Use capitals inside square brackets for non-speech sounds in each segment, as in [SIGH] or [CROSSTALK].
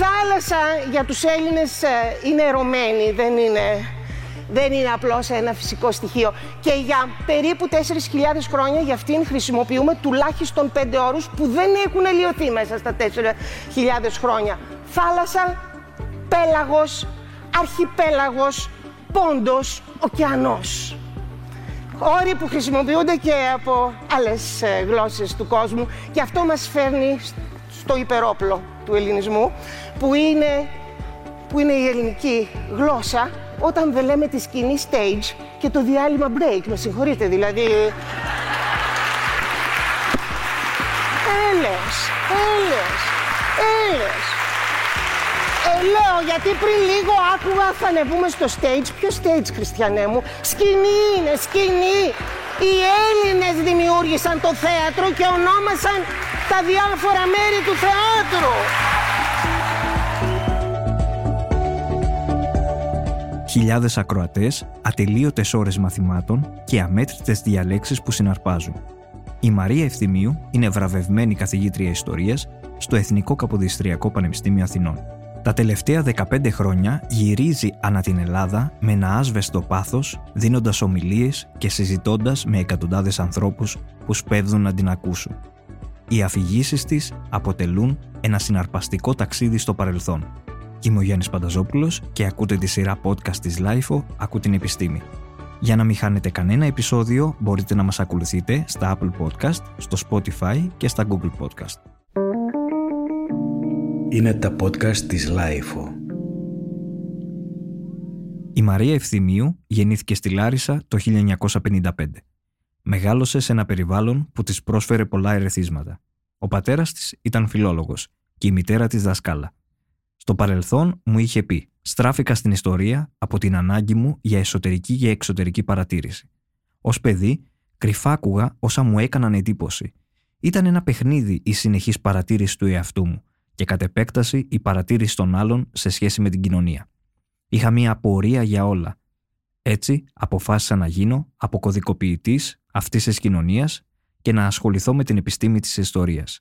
θάλασσα για τους Έλληνες ε, είναι ερωμένη, δεν είναι, δεν είναι απλώς ένα φυσικό στοιχείο. Και για περίπου 4.000 χρόνια για αυτήν χρησιμοποιούμε τουλάχιστον 5 όρους που δεν έχουν αλλοιωθεί μέσα στα 4.000 χρόνια. Θάλασσα, πέλαγος, αρχιπέλαγος, πόντος, ωκεανός. Όροι που χρησιμοποιούνται και από άλλες ε, γλώσσες του κόσμου και αυτό μας φέρνει στο υπερόπλο του ελληνισμού που είναι, που είναι η ελληνική γλώσσα όταν δεν λέμε τη σκηνή stage και το διάλειμμα break. Με συγχωρείτε δηλαδή. Έλεος, έλεος, έλεος. Ε, λέω, γιατί πριν λίγο άκουγα θα ανεβούμε στο stage. Ποιο stage, Χριστιανέ μου; Σκηνή είναι, σκηνή. Οι Έλληνες δημιούργησαν το θέατρο και ονόμασαν τα διάφορα μέρη του θεάτρου. Χιλιάδες ακροατές, ατελείωτες ώρες μαθημάτων και αμέτρητες διαλέξεις που συναρπάζουν. Η Μαρία Ευθυμίου είναι βραβευμένη καθηγήτρια ιστορίας στο Εθνικό Καποδιστριακό Πανεπιστήμιο Αθηνών. Τα τελευταία 15 χρόνια γυρίζει ανά την Ελλάδα με ένα άσβεστο πάθος, δίνοντας ομιλίες και συζητώντας με εκατοντάδες ανθρώπους που σπέβδουν να την ακούσουν. Οι αφηγήσεις της αποτελούν ένα συναρπαστικό ταξίδι στο παρελθόν. Είμαι ο Γιάννης Πανταζόπουλος και ακούτε τη σειρά podcast της LIFO «Ακού την επιστήμη». Για να μην χάνετε κανένα επεισόδιο μπορείτε να μας ακολουθείτε στα Apple Podcast, στο Spotify και στα Google Podcast. Είναι τα podcast της LIFO. Η Μαρία Ευθυμίου γεννήθηκε στη Λάρισα το 1955. Μεγάλωσε σε ένα περιβάλλον που της πρόσφερε πολλά ερεθίσματα. Ο πατέρας της ήταν φιλόλογος και η μητέρα της δασκάλα. Στο παρελθόν μου είχε πει «Στράφηκα στην ιστορία από την ανάγκη μου για εσωτερική και εξωτερική παρατήρηση. Ω παιδί, κρυφά άκουγα όσα μου έκαναν εντύπωση. Ήταν ένα παιχνίδι η συνεχής παρατήρηση του εαυτού μου και κατ' επέκταση η παρατήρηση των άλλων σε σχέση με την κοινωνία. Είχα μία απορία για όλα. Έτσι, αποφάσισα να γίνω αποκωδικοποιητής αυτής της κοινωνίας και να ασχοληθώ με την επιστήμη της ιστορίας.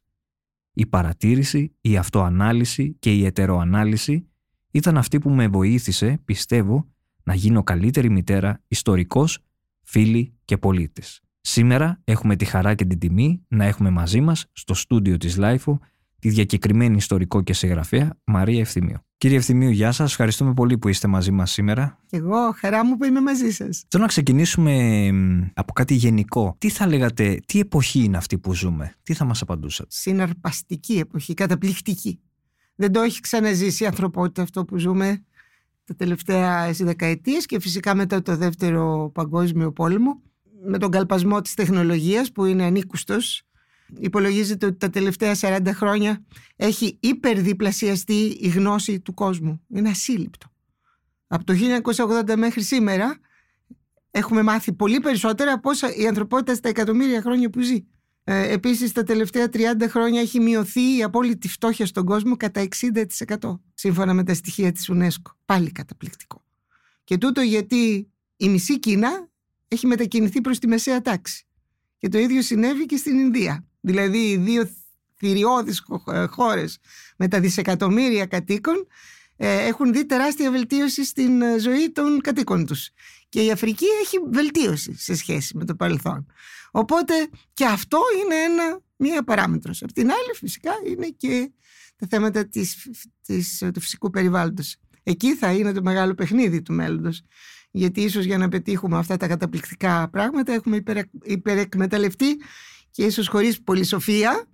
Η παρατήρηση, η αυτοανάλυση και η ετεροανάλυση ήταν αυτή που με βοήθησε, πιστεύω, να γίνω καλύτερη μητέρα, ιστορικός, φίλη και πολίτης. Σήμερα έχουμε τη χαρά και την τιμή να έχουμε μαζί μας στο στούντιο της LiFO τη διακεκριμένη ιστορικό και συγγραφέα Μαρία Ευθυμίου. Κυρία Ευθυμίου, γεια σας. Ευχαριστούμε πολύ που είστε μαζί μας σήμερα. Εγώ, χαρά μου που είμαι μαζί σας. Θέλω να ξεκινήσουμε από κάτι γενικό. Τι θα λέγατε, τι εποχή είναι αυτή που ζούμε, τι θα μας απαντούσατε; Συναρπαστική εποχή, καταπληκτική. Δεν το έχει ξαναζήσει η ανθρωπότητα αυτό που ζούμε τα τελευταία δεκαετίες και φυσικά μετά το δεύτερο παγκόσμιο πόλεμο με τον καλπασμό της τεχνολογίας που είναι ανήκουστος Υπολογίζεται ότι τα τελευταία 40 χρόνια έχει υπερδιπλασιαστεί η γνώση του κόσμου. Είναι ασύλληπτο. Από το 1980 μέχρι σήμερα έχουμε μάθει πολύ περισσότερα από όσα η ανθρωπότητα στα εκατομμύρια χρόνια που ζει. Ε, επίσης τα τελευταία 30 χρόνια έχει μειωθεί η απόλυτη φτώχεια στον κόσμο κατά 60% σύμφωνα με τα στοιχεία της UNESCO. Πάλι καταπληκτικό. Και τούτο γιατί η μισή Κίνα έχει μετακινηθεί προς τη μεσαία τάξη. Και το ίδιο συνέβη και στην Ινδία. Δηλαδή οι δύο θηριώδεις ε, χώρες με τα δισεκατομμύρια κατοίκων ε, έχουν δει τεράστια βελτίωση στην ε, ζωή των κατοίκων τους. Και η Αφρική έχει βελτίωση σε σχέση με το παρελθόν. Οπότε και αυτό είναι ένα, μία παράμετρος. Απ' την άλλη φυσικά είναι και τα θέματα της, της, του φυσικού περιβάλλοντος. Εκεί θα είναι το μεγάλο παιχνίδι του μέλλοντος. Γιατί ίσως για να πετύχουμε αυτά τα καταπληκτικά πράγματα έχουμε υπερεκμεταλλευτεί και ίσως χωρίς πολυσοφία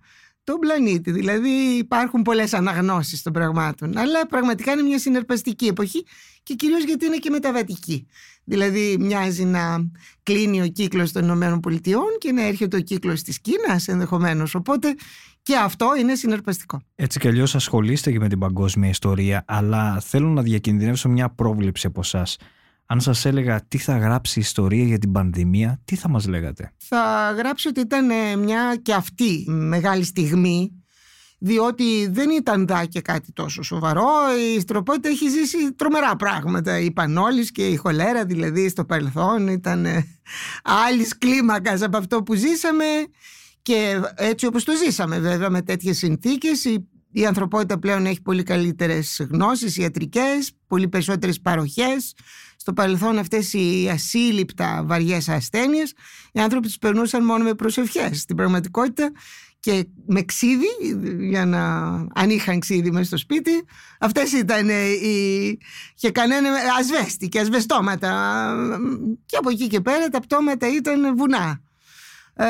τον πλανήτη. Δηλαδή υπάρχουν πολλές αναγνώσεις των πραγμάτων. Αλλά πραγματικά είναι μια συναρπαστική εποχή και κυρίως γιατί είναι και μεταβατική. Δηλαδή μοιάζει να κλείνει ο κύκλος των Ηνωμένων Πολιτειών και να έρχεται ο κύκλος της Κίνας ενδεχομένως. Οπότε και αυτό είναι συναρπαστικό. Έτσι κι αλλιώς ασχολείστε και με την παγκόσμια ιστορία, αλλά θέλω να διακινδυνεύσω μια πρόβλεψη από εσάς. Αν σας έλεγα τι θα γράψει η ιστορία για την πανδημία, τι θα μας λέγατε; Θα γράψω ότι ήταν ε, μια και αυτή μεγάλη στιγμή διότι δεν ήταν δά και κάτι τόσο σοβαρό. Η στροπότητα έχει ζήσει τρομερά πράγματα. Η πανόλης και η χολέρα δηλαδή στο παρελθόν ήταν ε, άλλης κλίμακας από αυτό που ζήσαμε και έτσι όπως το ζήσαμε βέβαια με τέτοιες συνθήκες η ανθρωπότητα πλέον έχει πολύ καλύτερες γνώσεις ιατρικές, πολύ περισσότερες παροχές. Στο παρελθόν αυτές οι ασύλληπτα βαριές ασθένειες, οι άνθρωποι τις περνούσαν μόνο με προσευχές. Στην πραγματικότητα και με ξύδι, για να αν είχαν ξύδι μέσα στο σπίτι, αυτές ήταν οι... και κανένα ασβέστη και ασβεστώματα. Και από εκεί και πέρα τα πτώματα ήταν βουνά. Ε,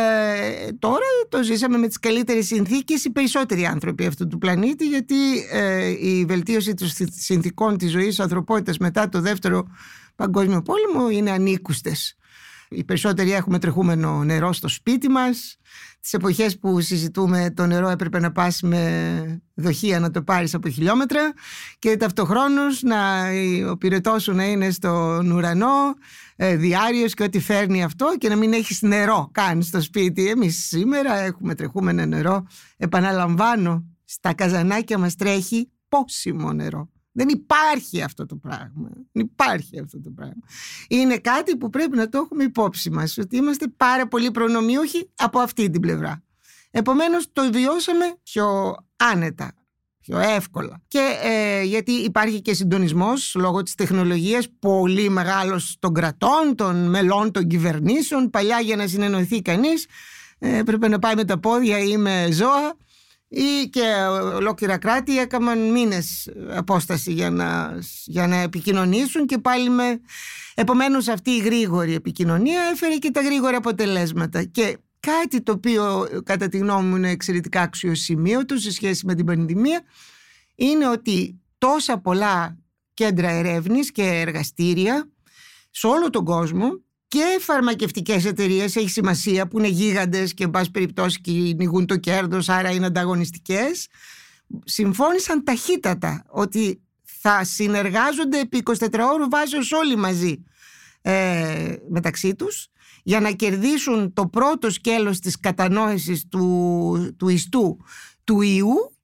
τώρα το ζήσαμε με τις καλύτερες συνθήκες οι περισσότεροι άνθρωποι αυτού του πλανήτη γιατί ε, η βελτίωση των συνθήκων της ζωής της ανθρωπότητας μετά το δεύτερο παγκόσμιο πόλεμο είναι ανήκουστες. Οι περισσότεροι έχουμε τρεχούμενο νερό στο σπίτι μας. Τις εποχές που συζητούμε το νερό έπρεπε να πας με δοχεία να το πάρεις από χιλιόμετρα και ταυτοχρόνως να, ο πυρετός σου να είναι στον ουρανό ε, διάριος και ό,τι φέρνει αυτό και να μην έχεις νερό καν στο σπίτι. Εμείς σήμερα έχουμε τρεχούμενο νερό. Επαναλαμβάνω, στα καζανάκια μας τρέχει πόσιμο νερό. Δεν υπάρχει αυτό το πράγμα. Δεν υπάρχει αυτό το πράγμα. Είναι κάτι που πρέπει να το έχουμε υπόψη μας, ότι είμαστε πάρα πολύ προνομιούχοι από αυτή την πλευρά. Επομένως το βιώσαμε πιο άνετα, πιο εύκολα. Και ε, γιατί υπάρχει και συντονισμός λόγω της τεχνολογίας πολύ μεγάλος των κρατών, των μελών των κυβερνήσεων. Παλιά για να συνεννοηθεί κανείς ε, έπρεπε να πάει με τα πόδια ή με ζώα ή και ολόκληρα κράτη έκαναν μήνες απόσταση για να, για να επικοινωνήσουν και πάλι με... Επομένως αυτή η γρήγορη επικοινωνία έφερε και τα γρήγορα αποτελέσματα. Και κάτι το οποίο κατά τη γνώμη μου είναι εξαιρετικά αξιοσημείωτο σε σχέση με την πανδημία είναι ότι τόσα πολλά κέντρα ερεύνης και εργαστήρια σε όλο τον κόσμο και φαρμακευτικές εταιρείες έχει σημασία που είναι γίγαντες και εν πάση περιπτώσει κυνηγούν το κέρδος άρα είναι ανταγωνιστικές. Συμφώνησαν ταχύτατα ότι θα συνεργάζονται επί 24 ώρου βάσεως όλοι μαζί ε, μεταξύ τους για να κερδίσουν το πρώτο σκέλος της κατανόησης του, του ιστού του ιού.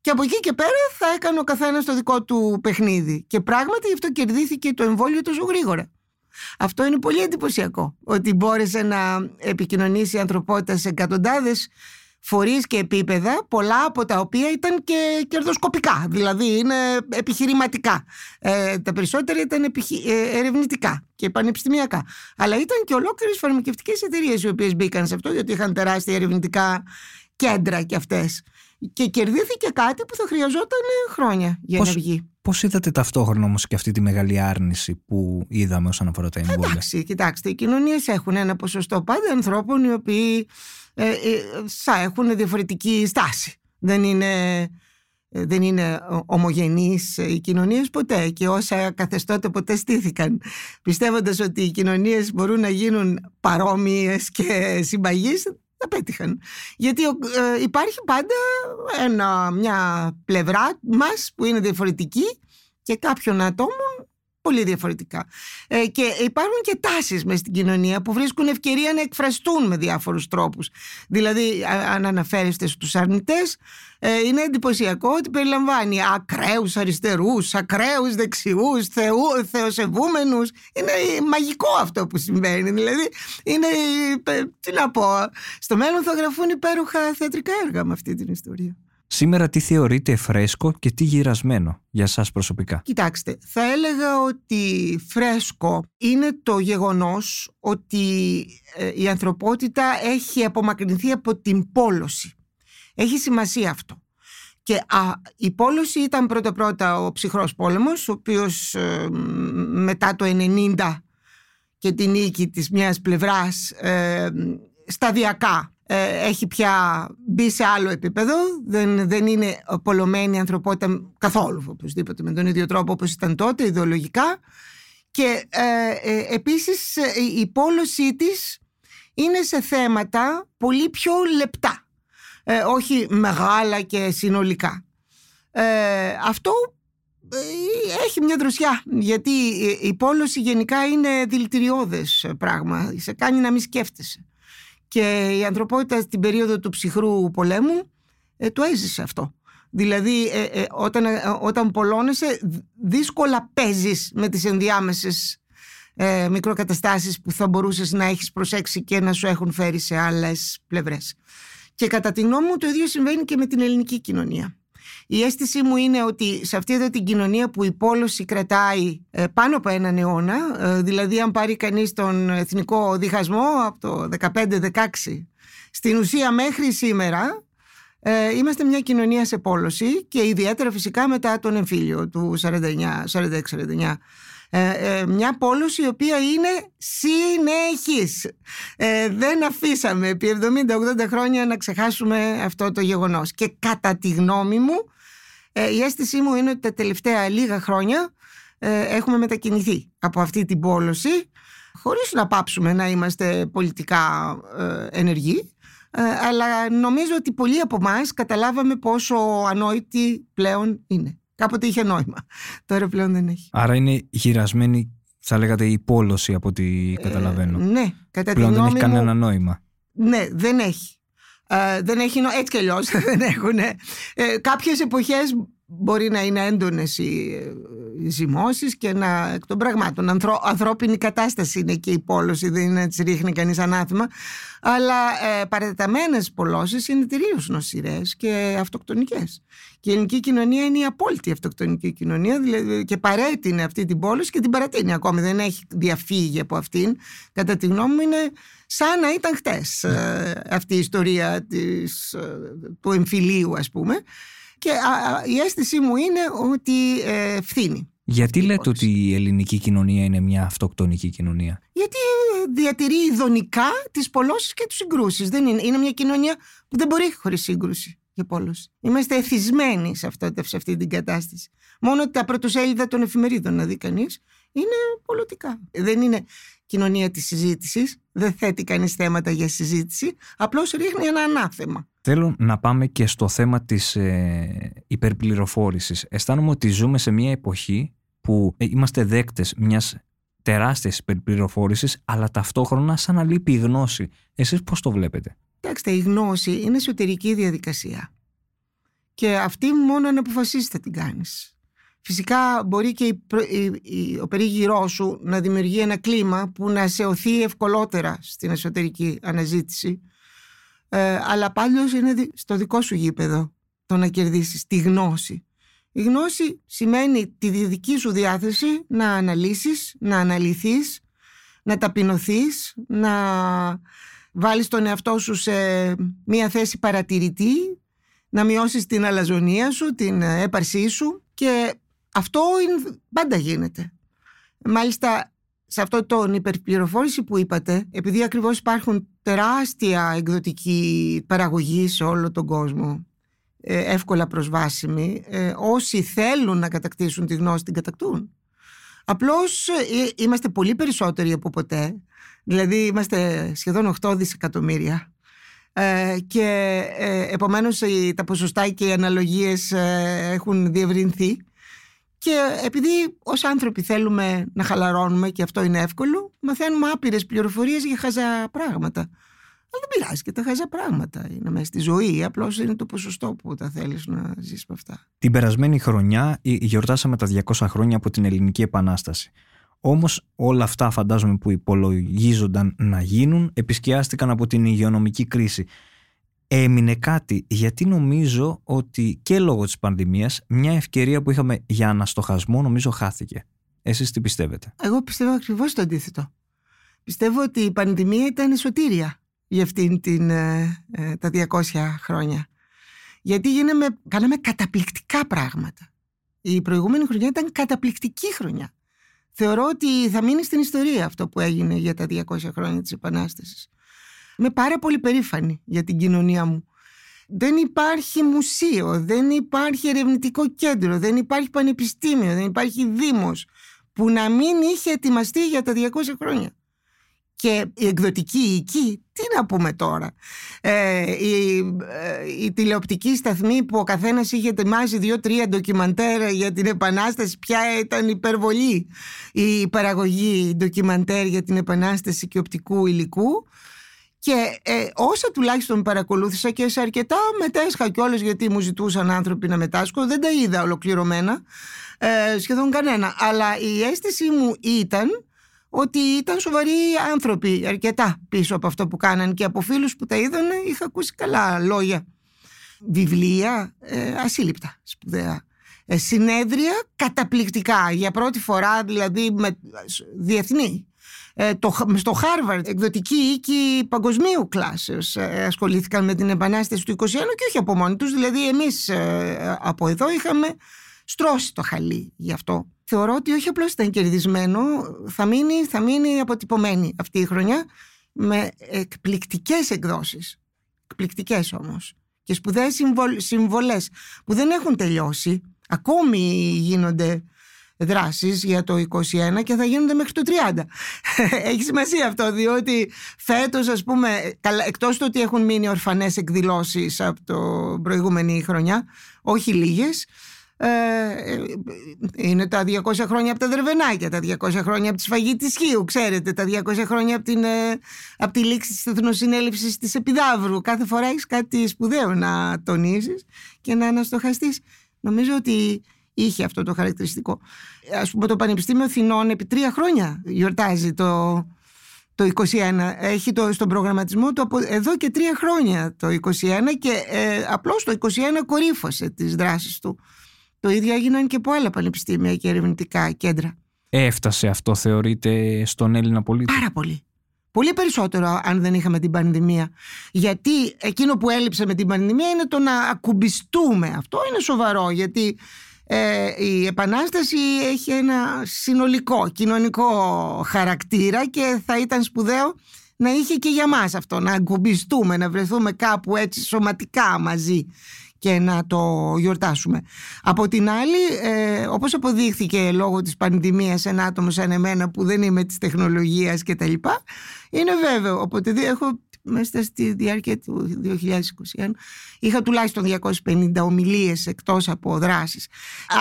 Και από εκεί και πέρα θα έκανε ο καθένας το δικό του παιχνίδι. Και πράγματι γι' αυτό κερδίθηκε το εμβόλιο τόσο γρήγορα. Αυτό είναι πολύ εντυπωσιακό ότι μπόρεσε να επικοινωνήσει η ανθρωπότητα σε εκατοντάδες φορείς και επίπεδα, πολλά από τα οποία ήταν και κερδοσκοπικά, δηλαδή είναι επιχειρηματικά. Ε, τα περισσότερα ήταν επιχει... ε, ερευνητικά και πανεπιστημιακά. Αλλά ήταν και ολόκληρες φαρμακευτικές εταιρείες οι οποίες μπήκαν σε αυτό, γιατί είχαν τεράστια ερευνητικά κέντρα κι αυτές. Και κερδίθηκε κάτι που θα χρειαζόταν χρόνια για να βγει. Πώς είδατε ταυτόχρονα όμως και αυτή τη μεγάλη άρνηση που είδαμε όσον αφορά τα εμβόλια; Εντάξει, κοιτάξτε, οι κοινωνίες έχουν ένα ποσοστό πάντα ανθρώπων οι οποίοι ε, ε, θα έχουν διαφορετική στάση. Δεν είναι, ε, δεν είναι ομογενείς οι κοινωνίες ποτέ και όσα καθεστώτα ποτέ στήθηκαν πιστεύοντας ότι οι κοινωνίες μπορούν να γίνουν παρόμοιες και συμπαγείς δεν πέτυχαν. Γιατί ε, υπάρχει πάντα ένα, μια πλευρά μας που είναι διαφορετική και κάποιων ατόμων πολύ διαφορετικά. Ε, και υπάρχουν και τάσεις μέσα στην κοινωνία που βρίσκουν ευκαιρία να εκφραστούν με διάφορους τρόπους. Δηλαδή, αν αναφέρεστε στους αρνητές, ε, είναι εντυπωσιακό ότι περιλαμβάνει ακραίους αριστερούς, ακραίους δεξιούς, θεού, θεοσεβούμενους. Είναι μαγικό αυτό που συμβαίνει. Δηλαδή, είναι, τι να πω, στο μέλλον θα γραφούν υπέροχα θεατρικά έργα με αυτή την ιστορία. Σήμερα τι θεωρείτε φρέσκο και τι γυρασμένο για σας προσωπικά; Κοιτάξτε, θα έλεγα ότι φρέσκο είναι το γεγονός ότι ε, η ανθρωπότητα έχει απομακρυνθεί από την πόλωση. Έχει σημασία αυτό. Και α, η πόλωση ήταν πρώτα-πρώτα ο ψυχρός πόλεμος, ο οποίος ε, μετά το 90 και την νίκη της μιας πλευράς ε, σταδιακά ε, έχει πια μπει σε άλλο επίπεδο. Δεν, δεν είναι πολλωμένη η ανθρωπότητα καθόλου, οπωσδήποτε, με τον ίδιο τρόπο όπως ήταν τότε, ιδεολογικά. Και ε, ε επίσης ε, η πόλωσή της είναι σε θέματα πολύ πιο λεπτά, όχι μεγάλα και συνολικά. αυτό έχει μια δροσιά, γιατί η πόλωση γενικά είναι δηλητηριώδες πράγμα, σε κάνει να μην σκέφτεσαι. Και η ανθρωπότητα στην περίοδο του ψυχρού πολέμου ε, το έζησε αυτό. Δηλαδή ε, ε, όταν, ε, όταν πολλώνεσαι δύσκολα παίζεις με τις ενδιάμεσες ε, μικροκαταστάσεις που θα μπορούσες να έχεις προσέξει και να σου έχουν φέρει σε άλλες πλευρές. Και κατά τη γνώμη μου το ίδιο συμβαίνει και με την ελληνική κοινωνία. Η αίσθησή μου είναι ότι σε αυτή εδώ την κοινωνία που η πόλωση κρατάει ε, πάνω από έναν αιώνα, ε, δηλαδή αν πάρει κανείς τον εθνικό διχασμό από το 15-16, στην ουσία μέχρι σήμερα ε, είμαστε μια κοινωνία σε πόλωση και ιδιαίτερα φυσικά μετά τον εμφύλιο του 46-49. μια πόλωση η οποία είναι συνεχής. δεν αφήσαμε επί 70-80 χρόνια να ξεχάσουμε αυτό το γεγονός. Και κατά τη γνώμη μου ε, η αίσθησή μου είναι ότι τα τελευταία λίγα χρόνια ε, έχουμε μετακινηθεί από αυτή την πόλωση χωρίς να πάψουμε να είμαστε πολιτικά ε, ενεργοί αλλά νομίζω ότι πολλοί από εμάς καταλάβαμε πόσο ανόητη πλέον είναι. Κάποτε είχε νόημα. Τώρα πλέον δεν έχει. Άρα είναι γυρασμένη, θα λέγατε, η πόλωση από ό,τι καταλαβαίνω. ναι, κατά πλέον τη δεν γνώμη έχει μου, κανένα νόημα. Ναι, δεν έχει. δεν έχει νο... έτσι κι αλλιώς [LAUGHS] δεν έχουν. Ε, κάποιες εποχές μπορεί να είναι έντονες οι, οι ζυμώσεις και να εκ των πραγμάτων ανθρω, ανθρώπινη κατάσταση είναι και η πόλωση δεν είναι να τις ρίχνει κανείς ανάθημα αλλά ε, παρατεταμένες πολλώσεις είναι τελείως νοσηρές και αυτοκτονικές και η ελληνική κοινωνία είναι η απόλυτη αυτοκτονική κοινωνία δηλαδή, και παρέτεινε αυτή την πόλωση και την παρατείνει ακόμη δεν έχει διαφύγει από αυτήν κατά τη γνώμη μου είναι σαν να ήταν χτες ε, αυτή η ιστορία της, ε, του εμφυλίου ας πούμε και η αίσθησή μου είναι ότι ε, φθήνει. Γιατί λέτε ότι η ελληνική κοινωνία είναι μια αυτοκτονική κοινωνία; Γιατί ε, διατηρεί ειδονικά τις πολλώσεις και τους συγκρούσεις. Δεν είναι. είναι μια κοινωνία που δεν μπορεί χωρίς σύγκρουση και πόλωση. Είμαστε εθισμένοι σε, αυτό, σε αυτή την κατάσταση. Μόνο τα πρωτοσέλιδα των εφημερίδων να δει κανείς είναι πολιτικά. Δεν είναι κοινωνία της συζήτησης, δεν θέτει κανείς θέματα για συζήτηση, απλώς ρίχνει ένα ανάθεμα. Θέλω να πάμε και στο θέμα της ε, υπερπληροφόρησης. Αισθάνομαι ότι ζούμε σε μια εποχή που ε, είμαστε δέκτες μιας τεράστιας υπερπληροφόρησης, αλλά ταυτόχρονα σαν να λείπει η γνώση. Εσείς πώς το βλέπετε; Κοιτάξτε, η γνώση είναι εσωτερική διαδικασία. Και αυτή μόνο αν αποφασίσεις θα την κάνεις. Φυσικά μπορεί και ο περίγυρό σου να δημιουργεί ένα κλίμα που να σε οθεί ευκολότερα στην εσωτερική αναζήτηση ε, αλλά πάντως είναι στο δικό σου γήπεδο το να κερδίσεις τη γνώση. Η γνώση σημαίνει τη δική σου διάθεση να αναλύσεις, να αναλυθείς, να ταπεινωθείς, να βάλεις τον εαυτό σου σε μία θέση παρατηρητή, να μειώσεις την αλαζονία σου, την έπαρσή σου και αυτό είναι, πάντα γίνεται. Μάλιστα σε αυτό το υπερπληροφόρηση που είπατε, επειδή ακριβώς υπάρχουν τεράστια εκδοτική παραγωγή σε όλο τον κόσμο, ε, εύκολα προσβάσιμη, ε, όσοι θέλουν να κατακτήσουν τη γνώση την κατακτούν. Απλώς ε, είμαστε πολύ περισσότεροι από ποτέ, δηλαδή είμαστε σχεδόν 8 δισεκατομμύρια και επομένως τα ποσοστά και οι αναλογίες έχουν διευρυνθεί και επειδή ως άνθρωποι θέλουμε να χαλαρώνουμε και αυτό είναι εύκολο, μαθαίνουμε άπειρες πληροφορίες για χαζά πράγματα. Αλλά δεν πειράζει και τα χαζά πράγματα. Είναι μέσα στη ζωή. Απλώς είναι το ποσοστό που θα θέλεις να ζήσει με αυτά. Την περασμένη χρονιά γιορτάσαμε τα 200 χρόνια από την Ελληνική Επανάσταση. Όμως όλα αυτά φαντάζομαι που υπολογίζονταν να γίνουν επισκιάστηκαν από την υγειονομική κρίση έμεινε κάτι γιατί νομίζω ότι και λόγω της πανδημίας μια ευκαιρία που είχαμε για αναστοχασμό νομίζω χάθηκε. Εσείς τι πιστεύετε; Εγώ πιστεύω ακριβώς το αντίθετο. Πιστεύω ότι η πανδημία ήταν σωτήρια για αυτήν την, ε, ε, τα 200 χρόνια. Γιατί γίναμε, κάναμε καταπληκτικά πράγματα. Η προηγούμενη χρονιά ήταν καταπληκτική χρονιά. Θεωρώ ότι θα μείνει στην ιστορία αυτό που έγινε για τα 200 χρόνια της Επανάστασης. Είμαι πάρα πολύ περήφανη για την κοινωνία μου. Δεν υπάρχει μουσείο, δεν υπάρχει ερευνητικό κέντρο, δεν υπάρχει πανεπιστήμιο, δεν υπάρχει δήμος που να μην είχε ετοιμαστεί για τα 200 χρόνια. Και η εκδοτική οίκη, τι να πούμε τώρα. Ε, η, ε, η τηλεοπτική σταθμή που ο καθένας είχε ετοιμάσει δύο-τρία ντοκιμαντέρ για την Επανάσταση, πια ήταν υπερβολή η παραγωγή ντοκιμαντέρ για την Επανάσταση και οπτικού υλικού. Και ε, όσα τουλάχιστον παρακολούθησα και σε αρκετά μετέσχα κιόλας γιατί μου ζητούσαν άνθρωποι να μετάσχω, δεν τα είδα ολοκληρωμένα, ε, σχεδόν κανένα. Αλλά η αίσθησή μου ήταν ότι ήταν σοβαροί άνθρωποι αρκετά πίσω από αυτό που κάναν και από φίλους που τα είδαν είχα ακούσει καλά λόγια. βιβλία ε, ασύλληπτα, σπουδαία. Ε, συνέδρια καταπληκτικά, για πρώτη φορά δηλαδή με, διεθνή. Ε, το, στο Χάρβαρντ, εκδοτική οίκη παγκοσμίου κλάσεως ε, ασχολήθηκαν με την επανάσταση του 21 και όχι από μόνοι τους, δηλαδή εμείς ε, από εδώ είχαμε στρώσει το χαλί γι' αυτό. Θεωρώ ότι όχι απλώς ήταν κερδισμένο, θα μείνει, θα μείνει αποτυπωμένη αυτή η χρονιά με εκπληκτικές εκδόσεις. Εκπληκτικές όμως. Και σπουδαίες συμβολές που δεν έχουν τελειώσει. Ακόμη γίνονται δράσεις για το 21 και θα γίνονται μέχρι το 30. [LAUGHS] Έχει σημασία αυτό διότι φέτος ας πούμε εκτός του ότι έχουν μείνει ορφανές εκδηλώσεις από το προηγούμενη χρονιά όχι λίγες ε, είναι τα 200 χρόνια από τα Δερβενάκια, τα 200 χρόνια από τη σφαγή της Χίου, ξέρετε, τα 200 χρόνια από, την, ε, από τη λήξη της Εθνοσυνέλευσης της Επιδαύρου. Κάθε φορά έχεις κάτι σπουδαίο να τονίσεις και να αναστοχαστείς. Νομίζω ότι είχε αυτό το χαρακτηριστικό. Ας πούμε το Πανεπιστήμιο Αθηνών επί τρία χρόνια γιορτάζει το, το 21. Έχει το, στον προγραμματισμό του από εδώ και τρία χρόνια το 21 και ε, απλώς το 21 κορύφωσε τις δράσεις του. Το ίδιο έγιναν και από άλλα πανεπιστήμια και ερευνητικά κέντρα. Έφτασε αυτό θεωρείτε στον Έλληνα πολίτη; Πάρα πολύ. Πολύ περισσότερο αν δεν είχαμε την πανδημία. Γιατί εκείνο που έλειψε με την πανδημία είναι το να ακουμπιστούμε. Αυτό είναι σοβαρό γιατί ε, η Επανάσταση έχει ένα συνολικό κοινωνικό χαρακτήρα και θα ήταν σπουδαίο να είχε και για μας αυτό, να ακουμπιστούμε, να βρεθούμε κάπου έτσι σωματικά μαζί και να το γιορτάσουμε. Από την άλλη, ε, όπως αποδείχθηκε λόγω της πανδημίας ένα άτομο σαν εμένα που δεν είμαι της τεχνολογίας και τα λοιπά, είναι βέβαιο. Οπότε έχω μέσα στη διάρκεια του 2021 είχα τουλάχιστον 250 ομιλίες εκτός από δράσεις.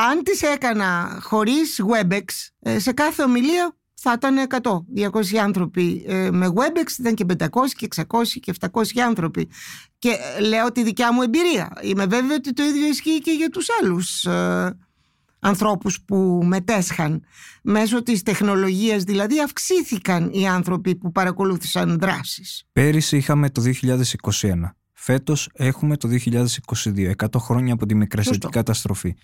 Αν τις έκανα χωρίς WebEx, ε, σε κάθε ομιλία θα ήταν 100, 200 άνθρωποι. Ε, με WebEx ήταν και 500 και 600 και 700 άνθρωποι. Και ε, λέω τη δικιά μου εμπειρία. Είμαι βέβαιη ότι το ίδιο ισχύει και για τους άλλους ε, ανθρώπους που μετέσχαν. Μέσω της τεχνολογίας δηλαδή αυξήθηκαν οι άνθρωποι που παρακολούθησαν δράσεις. Πέρυσι είχαμε το 2021. Φέτος έχουμε το 2022, 100 χρόνια από τη μικρασιατική καταστροφή.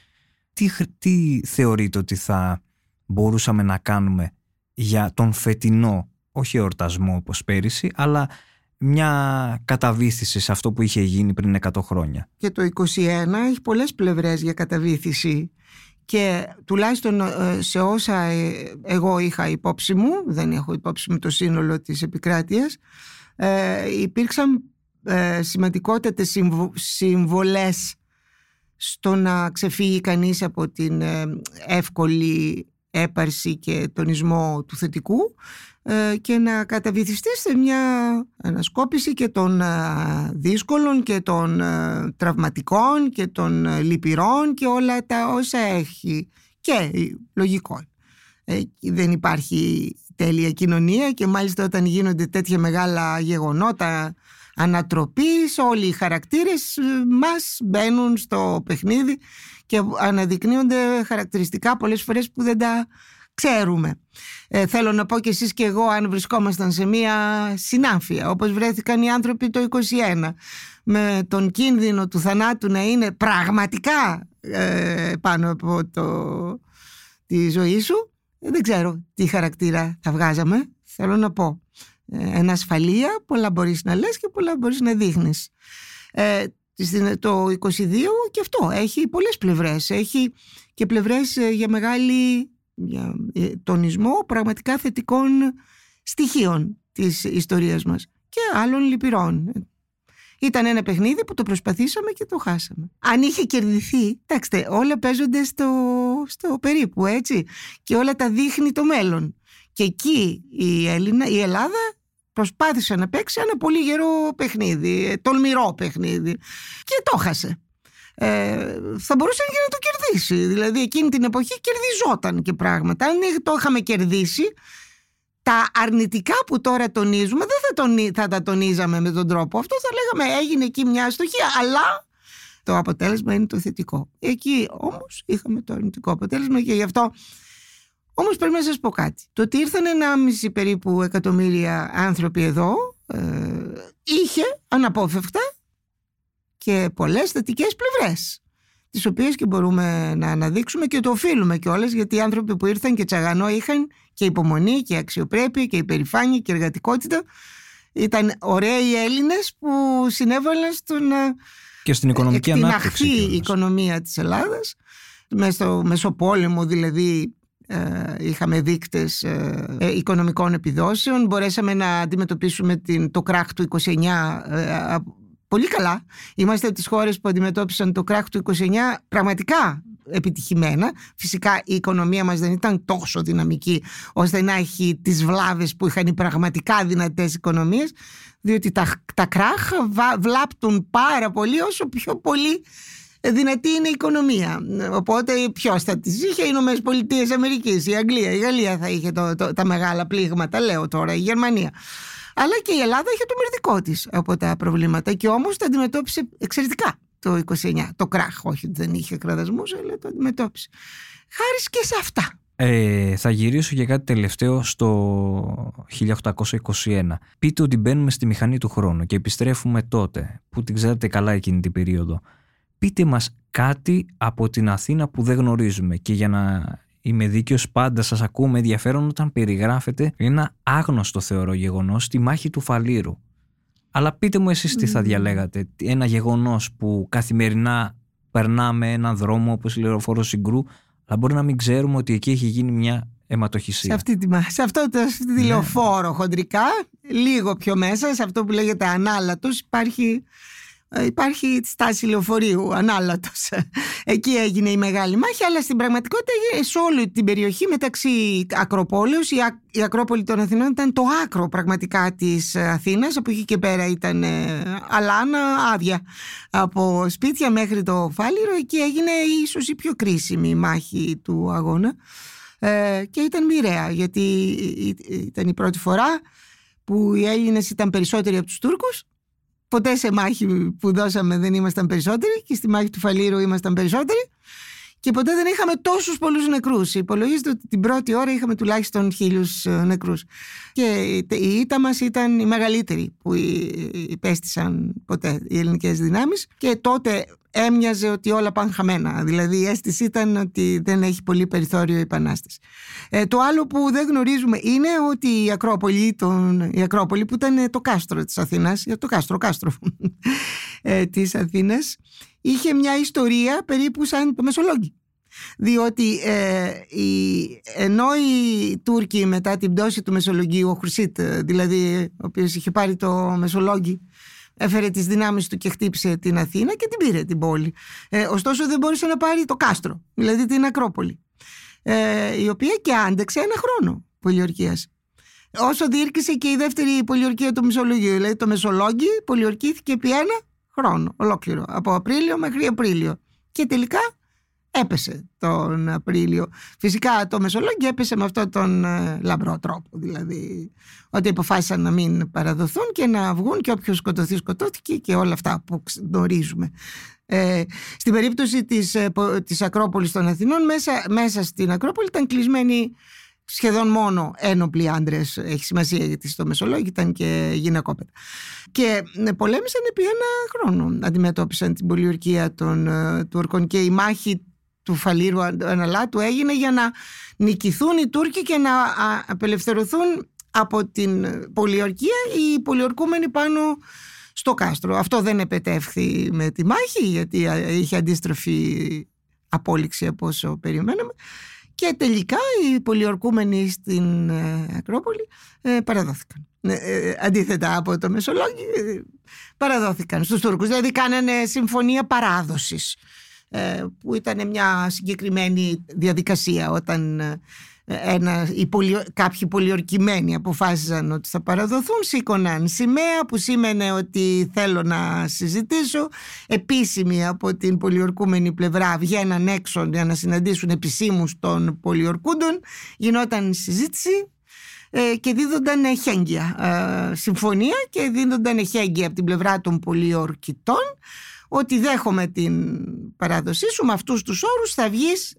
Τι, τι θεωρείτε ότι θα μπορούσαμε να κάνουμε για τον φετινό, όχι εορτασμό όπως πέρυσι, αλλά μια καταβήθηση σε αυτό που είχε γίνει πριν 100 χρόνια. Και το 2021 έχει πολλές πλευρές για καταβήθηση και τουλάχιστον ε, σε όσα ε, εγώ είχα υπόψη μου, δεν έχω υπόψη μου το σύνολο της επικράτειας, ε, υπήρξαν ε, σημαντικότατες συμβολές στο να ξεφύγει κανείς από την εύκολη έπαρση και τονισμό του θετικού ε, και να καταβυθιστεί σε μια ανασκόπηση και των ε, δύσκολων και των ε, τραυματικών και των λυπηρών και όλα τα όσα έχει και λογικό. Δεν υπάρχει τέλεια κοινωνία και μάλιστα όταν γίνονται τέτοια μεγάλα γεγονότα ανατροπής όλοι οι χαρακτήρες μας μπαίνουν στο παιχνίδι και αναδεικνύονται χαρακτηριστικά πολλές φορές που δεν τα ξέρουμε. Ε, θέλω να πω και εσείς και εγώ αν βρισκόμασταν σε μία συνάφεια όπως βρέθηκαν οι άνθρωποι το 21 με τον κίνδυνο του θανάτου να είναι πραγματικά ε, πάνω από το, τη ζωή σου δεν ξέρω τι χαρακτήρα θα βγάζαμε θέλω να πω ε, εν ασφαλεία πολλά μπορείς να λες και πολλά μπορείς να δείχνεις ε, το 22 και αυτό έχει πολλές πλευρές έχει και πλευρές ε, για μεγάλη για ε, τονισμό πραγματικά θετικών στοιχείων της ιστορίας μας και άλλων λυπηρών ήταν ένα παιχνίδι που το προσπαθήσαμε και το χάσαμε. Αν είχε κερδιθεί, εντάξει, όλα παίζονται στο, στο περίπου, έτσι. Και όλα τα δείχνει το μέλλον. Και εκεί η, Έλληνα, η Ελλάδα προσπάθησε να παίξει ένα πολύ γερό παιχνίδι, ε, τολμηρό παιχνίδι και το χάσε. Ε, θα μπορούσε και να το κερδίσει. Δηλαδή εκείνη την εποχή κερδιζόταν και πράγματα. Αν το είχαμε κερδίσει, τα αρνητικά που τώρα τονίζουμε δεν θα, τονί, θα τα τονίζαμε με τον τρόπο αυτό. Θα λέγαμε έγινε εκεί μια αστοχία, αλλά το αποτέλεσμα είναι το θετικό. Εκεί όμως είχαμε το αρνητικό αποτέλεσμα και γι' αυτό Όμως πρέπει να σας πω κάτι. Το ότι ήρθαν 1,5 περίπου εκατομμύρια άνθρωποι εδώ ε, είχε αναπόφευκτα και πολλές θετικές πλευρές τις οποίες και μπορούμε να αναδείξουμε και το οφείλουμε κιόλας γιατί οι άνθρωποι που ήρθαν και τσαγανό είχαν και υπομονή και αξιοπρέπεια και υπερηφάνεια και εργατικότητα ήταν ωραίοι Έλληνες που συνέβαλαν στον και στην οικονομική ανάπτυξη. η οικονομία της Ελλάδας. Μέσα στο Μεσοπόλεμο δηλαδή ε, είχαμε δείκτες ε, ε, οικονομικών επιδόσεων. Μπορέσαμε να αντιμετωπίσουμε την, το κράχ του 29 πολύ καλά. Είμαστε από τις χώρες που αντιμετώπισαν το κράχ του 29 πραγματικά επιτυχημένα. Φυσικά η οικονομία μας δεν ήταν τόσο δυναμική ώστε να έχει τις βλάβες που είχαν οι πραγματικά δυνατές οικονομίες διότι τα, τα κράχ βλάπτουν πάρα πολύ όσο πιο πολύ δυνατή είναι η οικονομία. Οπότε ποιος θα τις είχε, οι Ηνωμένες Πολιτείες Αμερικής, η Αγγλία, η Γαλλία θα είχε το, το, τα μεγάλα πλήγματα, λέω τώρα, η Γερμανία. Αλλά και η Ελλάδα είχε το μερδικό της από τα προβλήματα και όμως τα αντιμετώπισε εξαιρετικά το 29. Το κράχ, όχι δεν είχε κραδασμού, αλλά το αντιμετώπισε. Χάρη και σε αυτά. Ε, θα γυρίσω για κάτι τελευταίο στο 1821. Πείτε ότι μπαίνουμε στη μηχανή του χρόνου και επιστρέφουμε τότε, που την ξέρετε καλά εκείνη την περίοδο. Πείτε μας κάτι από την Αθήνα που δεν γνωρίζουμε και για να είμαι δίκαιος πάντα σας ακούμε ενδιαφέρον όταν περιγράφετε ένα άγνωστο θεωρώ γεγονός τη μάχη του Φαλήρου. Αλλά πείτε μου εσείς τι θα διαλέγατε. Ένα γεγονός που καθημερινά περνάμε έναν δρόμο όπως η λεωφόρο Συγκρού αλλά μπορεί να μην ξέρουμε ότι εκεί έχει γίνει μια αιματοχυσία. Σε, αυτή τη, σε αυτό το αυτή τη ναι. λεωφόρο χοντρικά, λίγο πιο μέσα, σε αυτό που λέγεται ανάλατος, υπάρχει ε, υπάρχει στάση λεωφορείου ανάλατος. Εκεί έγινε η μεγάλη μάχη αλλά στην πραγματικότητα σε όλη την περιοχή μεταξύ Ακροπόλεως η, Ακρόπολη των Αθηνών ήταν το άκρο πραγματικά της Αθήνας από εκεί και πέρα ήταν ε, αλάνα άδεια. Από σπίτια μέχρι το Φάληρο εκεί έγινε ίσως η πιο κρίσιμη μάχη του αγώνα. Ε, και ήταν μοιραία γιατί ήταν η πρώτη φορά που οι Έλληνες ήταν περισσότεροι από τους Τούρκους Ποτέ σε μάχη που δώσαμε δεν ήμασταν περισσότεροι και στη μάχη του Φαλήρου ήμασταν περισσότεροι και ποτέ δεν είχαμε τόσους πολλούς νεκρούς. Υπολογίζεται ότι την πρώτη ώρα είχαμε τουλάχιστον χίλιους ε, νεκρούς. Και η ήττα μας ήταν η μεγαλύτερη που υπέστησαν ποτέ οι ελληνικές δυνάμεις και τότε έμοιαζε ότι όλα πάνε χαμένα. Δηλαδή η αίσθηση ήταν ότι δεν έχει πολύ περιθώριο η Επανάσταση. Ε, το άλλο που δεν γνωρίζουμε είναι ότι η Ακρόπολη, τον, η Ακρόπολη που ήταν το κάστρο της Αθήνας, ε, το κάστρο, κάστρο [LAUGHS] ε, της Αθήνας, είχε μια ιστορία περίπου σαν το Μεσολόγγι. Διότι ε, η, ενώ οι Τούρκοι μετά την πτώση του Μεσολογγίου, ο Χρυσίτ δηλαδή, ο οποίος είχε πάρει το Μεσολόγγι έφερε τις δυνάμεις του και χτύπησε την Αθήνα και την πήρε την πόλη. Ε, ωστόσο δεν μπόρεσε να πάρει το κάστρο, δηλαδή την Ακρόπολη, ε, η οποία και άντεξε ένα χρόνο πολιορκίας. Όσο διήρκησε και η δεύτερη πολιορκία του Μεσολογίου, δηλαδή το Μεσολόγγι πολιορκήθηκε επί ένα χρόνο ολόκληρο, από Απρίλιο μέχρι Απρίλιο. Και τελικά έπεσε τον Απρίλιο. Φυσικά το Μεσολόγγι έπεσε με αυτόν τον ε, λαμπρό τρόπο. Δηλαδή ότι αποφάσισαν να μην παραδοθούν και να βγουν και όποιος σκοτωθεί σκοτώθηκε και όλα αυτά που γνωρίζουμε. Ε, στην περίπτωση της, ε, της Ακρόπολης των Αθηνών μέσα, μέσα στην Ακρόπολη ήταν κλεισμένοι σχεδόν μόνο ένοπλοι άντρες. Έχει σημασία γιατί στο Μεσολόγιο ήταν και γυναικόπαιδα. Και ε, πολέμησαν επί ένα χρόνο. Αντιμετώπισαν την πολιορκία των Τούρκων και η μάχη του Φαλήρου Αναλάτου έγινε για να νικηθούν οι Τούρκοι και να απελευθερωθούν από την πολιορκία οι πολιορκούμενοι πάνω στο κάστρο. Αυτό δεν επετεύχθη με τη μάχη γιατί είχε αντίστροφη απόλυξη από όσο περιμέναμε και τελικά οι πολιορκούμενοι στην ε, Ακρόπολη ε, παραδόθηκαν. Ε, αντίθετα από το Μεσολόγιο παραδόθηκαν στους Τούρκους. Δηλαδή κάνανε συμφωνία παράδοσης ε, που ήταν μια συγκεκριμένη διαδικασία όταν ε, ένα, οι πολι, κάποιοι πολιορκημένοι αποφάσισαν ότι θα παραδοθούν σήκωναν σημαία που σήμαινε ότι θέλω να συζητήσω. Επίσημοι από την πολιορκούμενη πλευρά βγαίναν έξω για να συναντήσουν επισήμους των πολιορκούντων. Γινόταν συζήτηση ε, και δίδονταν εχέγγυα συμφωνία και δίδονταν εχέγγυα από την πλευρά των πολιορκητών ότι δέχομαι την παράδοσή σου με αυτούς τους όρους θα βγεις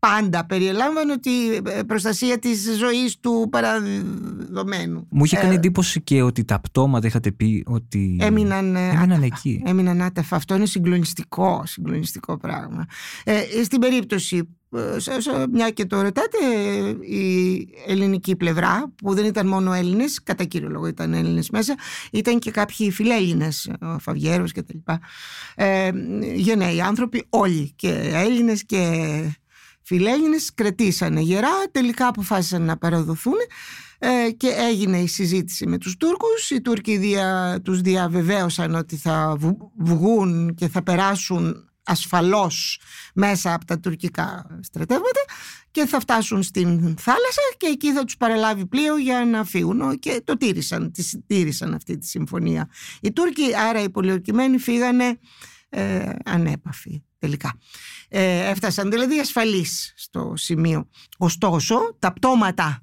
πάντα περιελάμβανε ότι ε, προστασία της ζωής του παραδεδομένου. Μου είχε κάνει εντύπωση και ότι τα πτώματα είχατε πει ότι έμειναν, έμειναν άταφα. εκεί. Έμειναν άταφα. Αυτό είναι συγκλονιστικό, συγκλονιστικό πράγμα. Ε, στην περίπτωση, ε, σε- σε- μια και το ρωτάτε, η ελληνική πλευρά, που δεν ήταν μόνο Έλληνες, κατά κύριο λόγο ήταν Έλληνες μέσα, ήταν και κάποιοι φιλέλληνες, ο Φαβιέρος και τα λοιπά. Ε, γενναίοι άνθρωποι, όλοι, και Έλληνες και φιλέλληνες, κρατήσανε γερά, τελικά αποφάσισαν να παραδοθούν ε, και έγινε η συζήτηση με τους Τούρκους. Οι Τούρκοι δια, τους διαβεβαίωσαν ότι θα βου- βγουν και θα περάσουν ασφαλώς μέσα από τα τουρκικά στρατεύματα και θα φτάσουν στην θάλασσα και εκεί θα τους παραλάβει πλοίο για να φύγουν και το τήρησαν, τη τήρησαν αυτή τη συμφωνία. Οι Τούρκοι άρα οι πολιορκημένοι φύγανε ε, ανέπαφοι τελικά. Ε, έφτασαν δηλαδή ασφαλείς στο σημείο. Ωστόσο τα πτώματα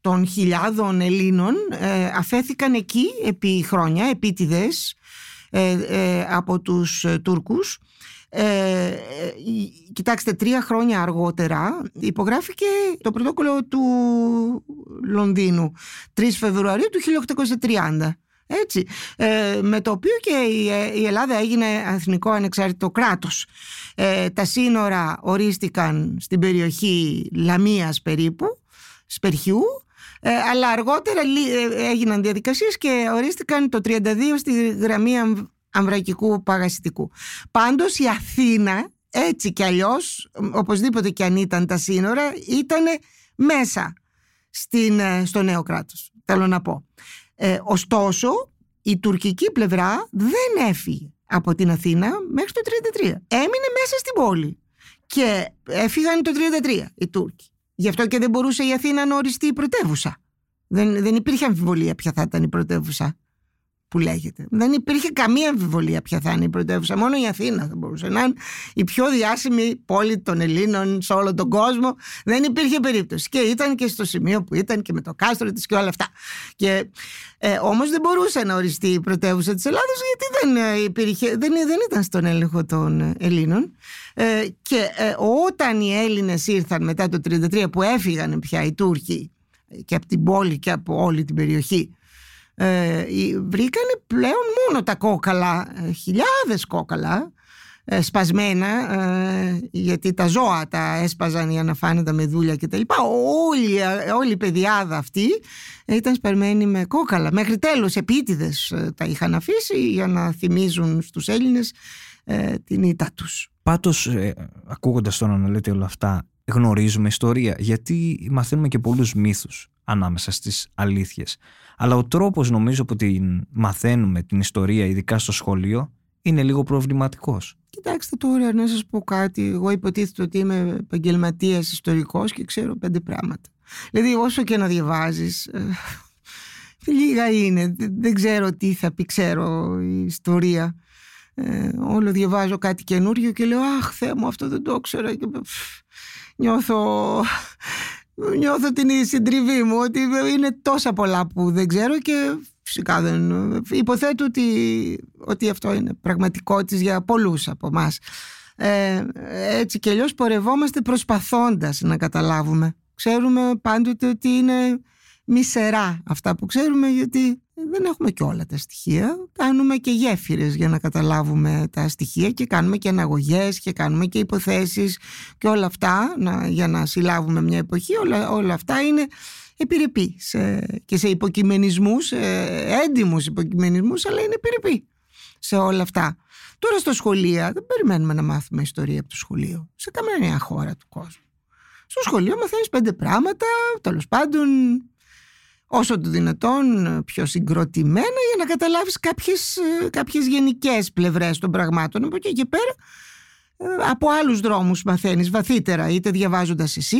των χιλιάδων Ελλήνων ε, αφέθηκαν εκεί επί χρόνια, επίτηδες ε, ε, από τους ε, Τούρκους. Ε, ε, η- κοιτάξτε, τρία χρόνια αργότερα υπογράφηκε το πρωτόκολλο του Λονδίνου 3 Φεβρουαρίου του 1830. Έτσι, ε, με το οποίο και η, ε, η Ελλάδα έγινε εθνικό ανεξάρτητο κράτος. Ε, τα σύνορα ορίστηκαν στην περιοχή Λαμίας περίπου, Σπερχιού, ε, αλλά αργότερα λι- ε, έγιναν διαδικασίες και ορίστηκαν το 32 στη γραμμή αμβ- αμβρακικού παγασιτικού. Πάντως η Αθήνα έτσι κι αλλιώς, οπωσδήποτε κι αν ήταν τα σύνορα, ήταν μέσα στην, ε, στο νέο κράτος, θέλω να πω. Ε, ωστόσο, η τουρκική πλευρά δεν έφυγε από την Αθήνα μέχρι το 33. Έμεινε μέσα στην πόλη. Και έφυγαν το 33 οι Τούρκοι. Γι' αυτό και δεν μπορούσε η Αθήνα να οριστεί η πρωτεύουσα. Δεν, δεν υπήρχε αμφιβολία ποια θα ήταν η πρωτεύουσα που λέγεται. Δεν υπήρχε καμία αμφιβολία ποια θα είναι η πρωτεύουσα. Μόνο η Αθήνα θα μπορούσε να είναι η πιο διάσημη πόλη των Ελλήνων σε όλο τον κόσμο. Δεν υπήρχε περίπτωση. Και ήταν και στο σημείο που ήταν και με το κάστρο της και όλα αυτά. Και, ε, όμως δεν μπορούσε να οριστεί η πρωτεύουσα της Ελλάδος γιατί δεν, ε, υπήρχε, δεν, δεν ήταν στον έλεγχο των ε, Ελλήνων. Ε, και ε, όταν οι Έλληνες ήρθαν μετά το 1933 που έφυγαν πια οι Τούρκοι και από την πόλη και από όλη την περιοχή ε, οι- βρήκανε πλέον μόνο τα κόκαλα, ε, χιλιάδες κόκαλα ε, σπασμένα ε, γιατί τα ζώα τα έσπαζαν για να φάνε τα μεδούλια και τα λοιπά. Όλη, ε, όλη η παιδιάδα αυτή ήταν σπασμένη με κόκαλα. Μέχρι τέλος επίτηδες ε, τα είχαν αφήσει για να θυμίζουν στους Έλληνες ε, την ήττα τους. Πάντως, ε, ακούγοντας τώρα να λέτε όλα αυτά, γνωρίζουμε ιστορία, γιατί μαθαίνουμε και πολλούς μύθους ανάμεσα στις αλήθειες. Αλλά ο τρόπος νομίζω που την μαθαίνουμε την ιστορία, ειδικά στο σχολείο, είναι λίγο προβληματικός. Κοιτάξτε τώρα να σας πω κάτι. Εγώ υποτίθεται ότι είμαι επαγγελματίας ιστορικός και ξέρω πέντε πράγματα. Δηλαδή όσο και να διαβάζεις, ε, [LAUGHS] λίγα είναι. Δεν- Δεν ξέρω τι θα πει ξέρω η ιστορία. Ε, όλο διαβάζω κάτι καινούριο και λέω «Αχ, Θεέ μου, αυτό δεν το ήξερα». Και, πφ, νιώθω, νιώθω την συντριβή μου ότι είναι τόσα πολλά που δεν ξέρω και φυσικά δεν υποθέτω ότι, ότι αυτό είναι πραγματικότητα για πολλούς από εμάς. Ε, έτσι και αλλιώς πορευόμαστε προσπαθώντας να καταλάβουμε. Ξέρουμε πάντοτε ότι είναι μισερά αυτά που ξέρουμε γιατί δεν έχουμε και όλα τα στοιχεία. Κάνουμε και γέφυρες για να καταλάβουμε τα στοιχεία και κάνουμε και αναγωγές και κάνουμε και υποθέσεις και όλα αυτά να, για να συλλάβουμε μια εποχή. Όλα, όλα αυτά είναι επιρρεπή σε, και σε υποκειμενισμούς, ε, έντιμους υποκειμενισμούς, αλλά είναι επιρρεπή σε όλα αυτά. Τώρα στο σχολείο δεν περιμένουμε να μάθουμε ιστορία από το σχολείο. Σε καμία χώρα του κόσμου. Στο σχολείο μαθαίνεις πέντε πράγματα, τέλος πάντων όσο το δυνατόν πιο συγκροτημένα για να καταλάβεις κάποιες, ε, κάποιες γενικές πλευρές των πραγμάτων. Από εκεί και πέρα ε, από άλλους δρόμους μαθαίνεις βαθύτερα, είτε διαβάζοντας εσύ,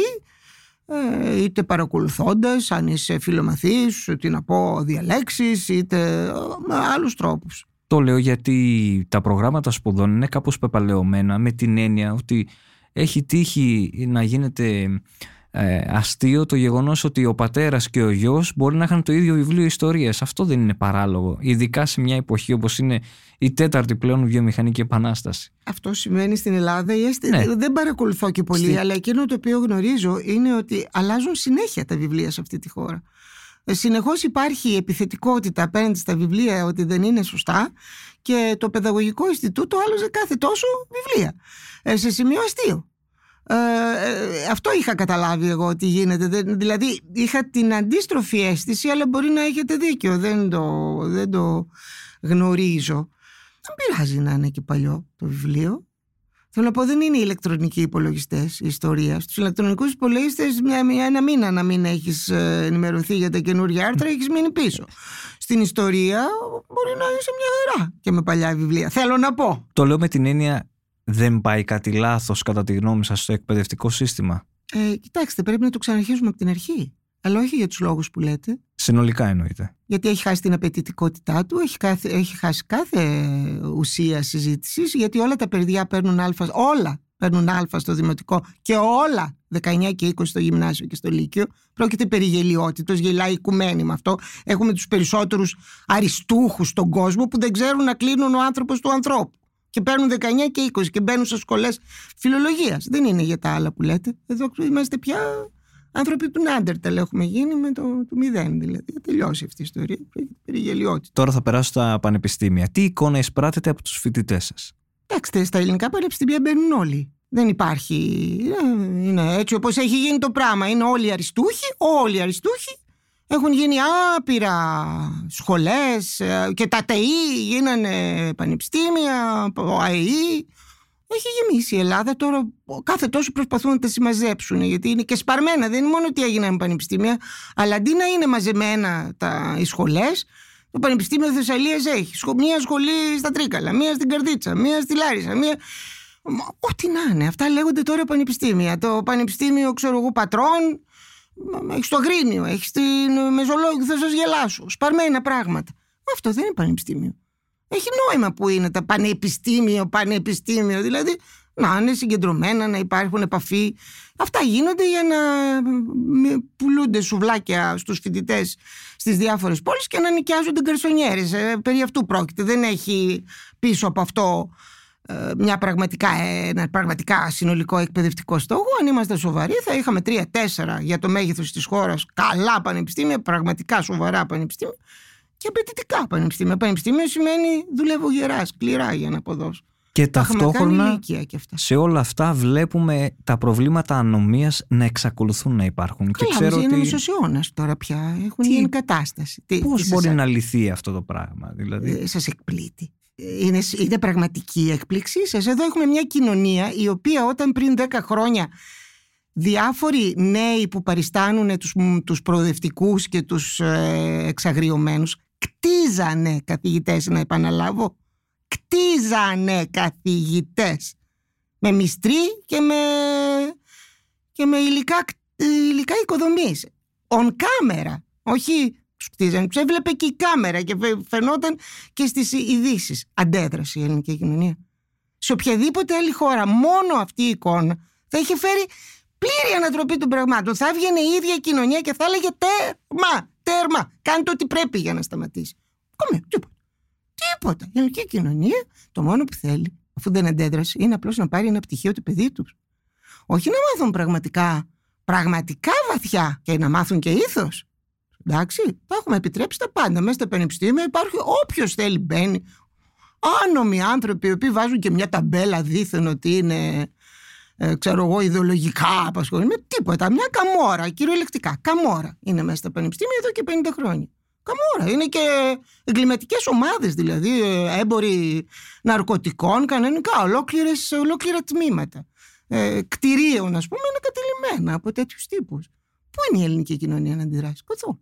ε, είτε παρακολουθώντας, αν είσαι φιλομαθής, τι να πω, διαλέξεις, είτε ε, με άλλους τρόπους. Το λέω γιατί τα προγράμματα σπουδών είναι κάπως πεπαλαιωμένα με την έννοια ότι έχει τύχει να γίνεται ε, αστείο το γεγονός ότι ο πατέρας και ο γιος μπορεί να είχαν το ίδιο βιβλίο ιστορίας. Αυτό δεν είναι παράλογο. Ειδικά σε μια εποχή όπως είναι η τέταρτη πλέον βιομηχανική επανάσταση. Αυτό σημαίνει στην Ελλάδα. Ναι. Δεν παρακολουθώ και πολύ, Στη- αλλά εκείνο το οποίο γνωρίζω είναι ότι αλλάζουν συνέχεια τα βιβλία σε αυτή τη χώρα. Συνεχώς υπάρχει επιθετικότητα απέναντι στα βιβλία ότι δεν είναι σωστά και το Παιδαγωγικό Ινστιτούτο άλλαζε κάθε τόσο βιβλία. Ε, σε σημείο αστείο. Ε, ε, αυτό είχα καταλάβει εγώ ότι γίνεται. Δεν- δηλαδή είχα την αντίστροφη αίσθηση, αλλά μπορεί να έχετε δίκιο. Δεν το, δεν το γνωρίζω. Δεν πειράζει να είναι και παλιό το βιβλίο. Θέλω να πω, δεν είναι ηλεκτρονικοί υπολογιστές ιστορία. Στους ηλεκτρονικούς υπολογιστές, μια, μια, ένα μήνα να μην έχεις ενημερωθεί για τα καινούργια άρθρα, έχεις μείνει πίσω. Στην ιστορία μπορεί να είσαι μια χαρά και με παλιά βιβλία. Θέλω να πω. Το λέω με την έννοια δεν πάει κάτι λάθος κατά τη γνώμη σας στο εκπαιδευτικό σύστημα; Ε, κοιτάξτε, πρέπει να το ξαναρχίσουμε από την αρχή. Αλλά όχι για τους λόγους που λέτε. Συνολικά εννοείται. Γιατί έχει χάσει την απαιτητικότητά του, έχει, κάθε, έχει χάσει κάθε ουσία συζήτησης, γιατί όλα τα παιδιά παίρνουν α, όλα παίρνουν α στο δημοτικό και όλα 19 και 20 στο γυμνάσιο και στο λύκειο. Πρόκειται περί γελιότητος, γελάει οικουμένη με αυτό. Έχουμε τους περισσότερους αριστούχους στον κόσμο που δεν ξέρουν να κλείνουν ο άνθρωπος του ανθρώπου. Και παίρνουν 19 και 20 και μπαίνουν σε σχολές φιλολογίας. Δεν είναι για τα άλλα που λέτε. Εδώ είμαστε πια άνθρωποι του Νάντερταλ έχουμε γίνει με το του μηδέν δηλαδή. Θα τελειώσει αυτή η ιστορία. Πρόκειται περί γελιότητας. Τώρα θα περάσω στα πανεπιστήμια. Τι εικόνα εισπράτεται από τους φοιτητές σας; Κοιτάξτε, στα ελληνικά πανεπιστήμια μπαίνουν όλοι. Δεν υπάρχει. ε, Είναι έτσι όπως έχει γίνει το πράγμα. Είναι όλοι αριστούχοι, όλοι αριστούχοι. Έχουν γίνει άπειρα σχολές ε, και τα ΤΕΗ γίνανε πανεπιστήμια, ο ΑΕΗ. Έχει γεμίσει η Ελλάδα τώρα. Κάθε τόσο προσπαθούν να τα συμμαζέψουν γιατί είναι και σπαρμένα. Δεν είναι μόνο ότι έγιναν πανεπιστήμια, αλλά αντί να είναι μαζεμένα τα, οι σχολές, το Πανεπιστήμιο Θεσσαλίας έχει σχο- μία σχολή στα Τρίκαλα, μία στην Καρδίτσα, μία στη Λάρισα, μία. Μα, Ό,τι να είναι. Αυτά λέγονται τώρα πανεπιστήμια. Το Πανεπιστήμιο, ξέρω εγώ, Πατρών, έχεις το Αγρίνιο, έχεις την Μεζολόγιο, θα σας γελάσω. Σπαρμένα πράγματα. Μα αυτό δεν είναι πανεπιστήμιο. Έχει νόημα που είναι τα πανεπιστήμιο, πανεπιστήμιο. Δηλαδή να είναι συγκεντρωμένα, να υπάρχουν επαφή. Αυτά γίνονται για να μ, πουλούνται σουβλάκια στους φοιτητές στις διάφορες πόλεις και να νοικιάζονται γκαρσονιέρες. Ε, περί αυτού πρόκειται. Δεν έχει πίσω από αυτό ε, μια πραγματικά, ένα πραγματικά συνολικό εκπαιδευτικό στόχο. Αν είμαστε σοβαροί, θα είχαμε τρία-τέσσερα για το μέγεθος της χώρας καλά πανεπιστήμια, πραγματικά σοβαρά πανεπιστήμια και απαιτητικά πανεπιστήμια. Πανεπιστήμιο σημαίνει δουλεύω γεράς, σκληρά για να αποδώσω. Και Τα έχουμε κάνει ταυτόχρονα ηλικία και αυτά. σε όλα αυτά βλέπουμε τα προβλήματα ανομίας να εξακολουθούν να υπάρχουν. και Καλά, ξέρω όμως είναι ότι μισός αιώνας τώρα πια. Έχουν Τι- γίνει κατάσταση. Τι, πώς τι μπορεί σας- να λυθεί αυτό το πράγμα. Δηλαδή, ε, σας εκπλήττει. Είναι, είναι πραγματική η έκπληξή σας. Εδώ έχουμε μια κοινωνία η οποία όταν πριν 10 χρόνια διάφοροι νέοι που παριστάνουν τους, τους προοδευτικούς και τους ε, εξαγριωμένους κτίζανε καθηγητές να επαναλάβω. Κτίζανε καθηγητές. Με μυστρή και με, και με υλικά, υλικά οικοδομής. On camera. Όχι τους κτίζανε, τους έβλεπε και η κάμερα και φαι- φαινόταν και στις ειδήσεις. Αντέδρασε η ελληνική κοινωνία. Σε οποιαδήποτε άλλη χώρα, μόνο αυτή η εικόνα θα είχε φέρει πλήρη ανατροπή των πραγμάτων. Θα έβγαινε η ίδια η κοινωνία και θα έλεγε τέρμα, τέρμα. Κάντε ό,τι πρέπει για να σταματήσει. Καμία, τίποτα. Τίποτα. Η ελληνική κοινωνία το μόνο που θέλει, αφού δεν αντέδρασε, είναι απλώς να πάρει ένα πτυχίο του παιδί τους. Όχι να μάθουν πραγματικά, πραγματικά βαθιά και να μάθουν και ήθος. Εντάξει, τα έχουμε επιτρέψει τα πάντα. Μέσα στα πανεπιστήμια υπάρχει όποιος θέλει μπαίνει. Άνομοι άνθρωποι οι οποίοι βάζουν και μια ταμπέλα δίθεν ότι είναι ε, ξέρω εγώ, ιδεολογικά απασχολημένοι. Με τίποτα. Μια καμόρα, κυριολεκτικά. Καμόρα είναι μέσα στα πανεπιστήμια εδώ και 50 χρόνια. Καμόρα. Είναι και εγκληματικές ομάδες, δηλαδή ε, έμποροι ναρκωτικών, κανονικά. Ολόκληρες, ολόκληρα τμήματα. Ε, κτηρίων, ας πούμε, είναι κατελημένα από τέτοιους τύπους. Πού είναι η ελληνική κοινωνία να αντιδράσει, καθόλου.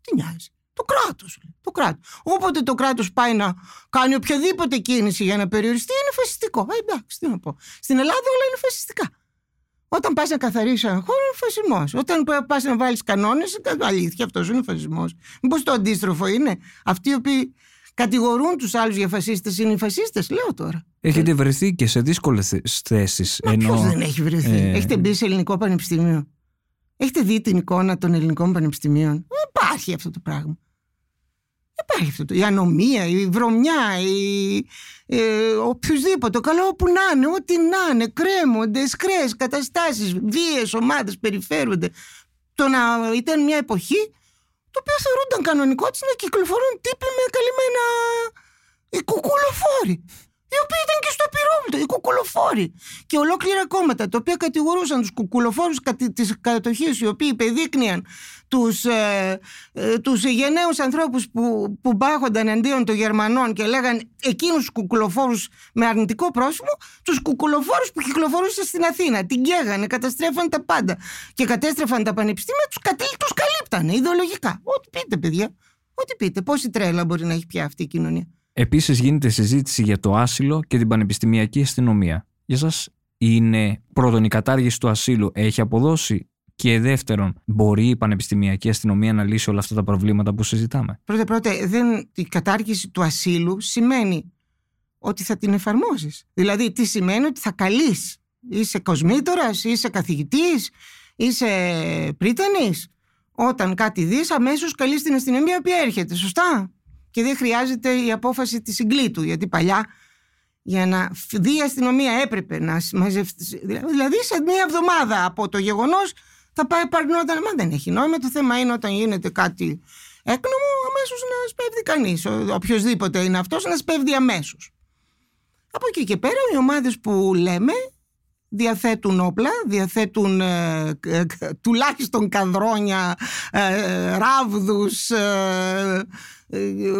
Τι νοιάζει. Το κράτος. Το κράτος. Όποτε το κράτος πάει να κάνει οποιαδήποτε κίνηση για να περιοριστεί, είναι φασιστικό. Ε, εντάξει, τι να πω. Στην Ελλάδα όλα είναι φασιστικά. Όταν πας να καθαρίσει ένα χώρο, είναι φασισμός. Όταν πα να βάλεις κανόνες, αλήθεια, αυτός είναι φασισμός. Μήπως το αντίστροφο είναι; Αυτοί οι οποίοι κατηγορούν τους άλλους για φασίστες είναι οι φασίστες, λέω τώρα. έχετε βρεθεί και σε δύσκολες θέσεις. Μα ποιος δεν έχει βρεθεί; ε, Έχετε μπει σε ελληνικό πανεπιστήμιο. Έχετε δει την εικόνα των ελληνικών πανεπιστημίων; Δεν υπάρχει αυτό το πράγμα. Δεν υπάρχει αυτό το. Η ανομία, η βρωμιά, η, ε, οποιουσδήποτε. Το καλό όπου να είναι, ό,τι να είναι. Κρέμονται, σκρές, καταστάσεις, βίαιε ομάδες περιφέρονται. Το να ήταν μια εποχή το οποίο θεωρούνταν κανονικό να κυκλοφορούν τύποι με καλυμμένα οι κουκουλοφόροι οι οποίοι ήταν και στο πυρόβλητο, οι κουκουλοφόροι. Και ολόκληρα κόμματα τα οποία κατηγορούσαν τους κουκουλοφόρους της κατοχής, οι οποίοι υπεδείκνυαν τους ε, ε, τους γενναίους ανθρώπους που, που μπάχονταν εναντίον των Γερμανών και λέγαν εκείνους του κουκουλοφόρους με αρνητικό πρόσωπο, τους κουκουλοφόρους που κυκλοφορούσαν στην Αθήνα. Την καίγανε, καταστρέφαν τα πάντα. Και κατέστρεφαν τα πανεπιστήμια, τους τους καλύπτανε ιδεολογικά. Ό,τι πείτε, παιδιά. Ό,τι πείτε. Πόση τρέλα μπορεί να έχει πια αυτή η κοινωνία. Επίσης γίνεται συζήτηση για το άσυλο και την πανεπιστημιακή αστυνομία. Για σας είναι πρώτον η κατάργηση του ασύλου έχει αποδώσει και δεύτερον, μπορεί η πανεπιστημιακή αστυνομία να λύσει όλα αυτά τα προβλήματα που συζητάμε; Πρώτα πρώτα, δεν, η κατάργηση του ασύλου σημαίνει ότι θα την εφαρμόσεις. Δηλαδή, τι σημαίνει ότι θα καλείς. Είσαι κοσμήτορας, είσαι καθηγητής, είσαι πρίτανης. Όταν κάτι δεις, αμέσως καλείς την αστυνομία που έρχεται. Σωστά; Και δεν χρειάζεται η απόφαση της συγκλήτου γιατί παλιά για να δει η αστυνομία έπρεπε να μαζευτείς δηλαδή σε μία εβδομάδα από το γεγονός θα πάει παρνόταν μα δεν έχει νόημα. Το θέμα είναι όταν γίνεται κάτι έκνομο αμέσως να σπέβδει κανείς. Οποιοδήποτε είναι αυτός να σπέβδει αμέσως. από εκεί και πέρα οι ομάδες που λέμε διαθέτουν όπλα, διαθέτουν ε, ε, τουλάχιστον καδρόνια, ε, ράβδους, ε,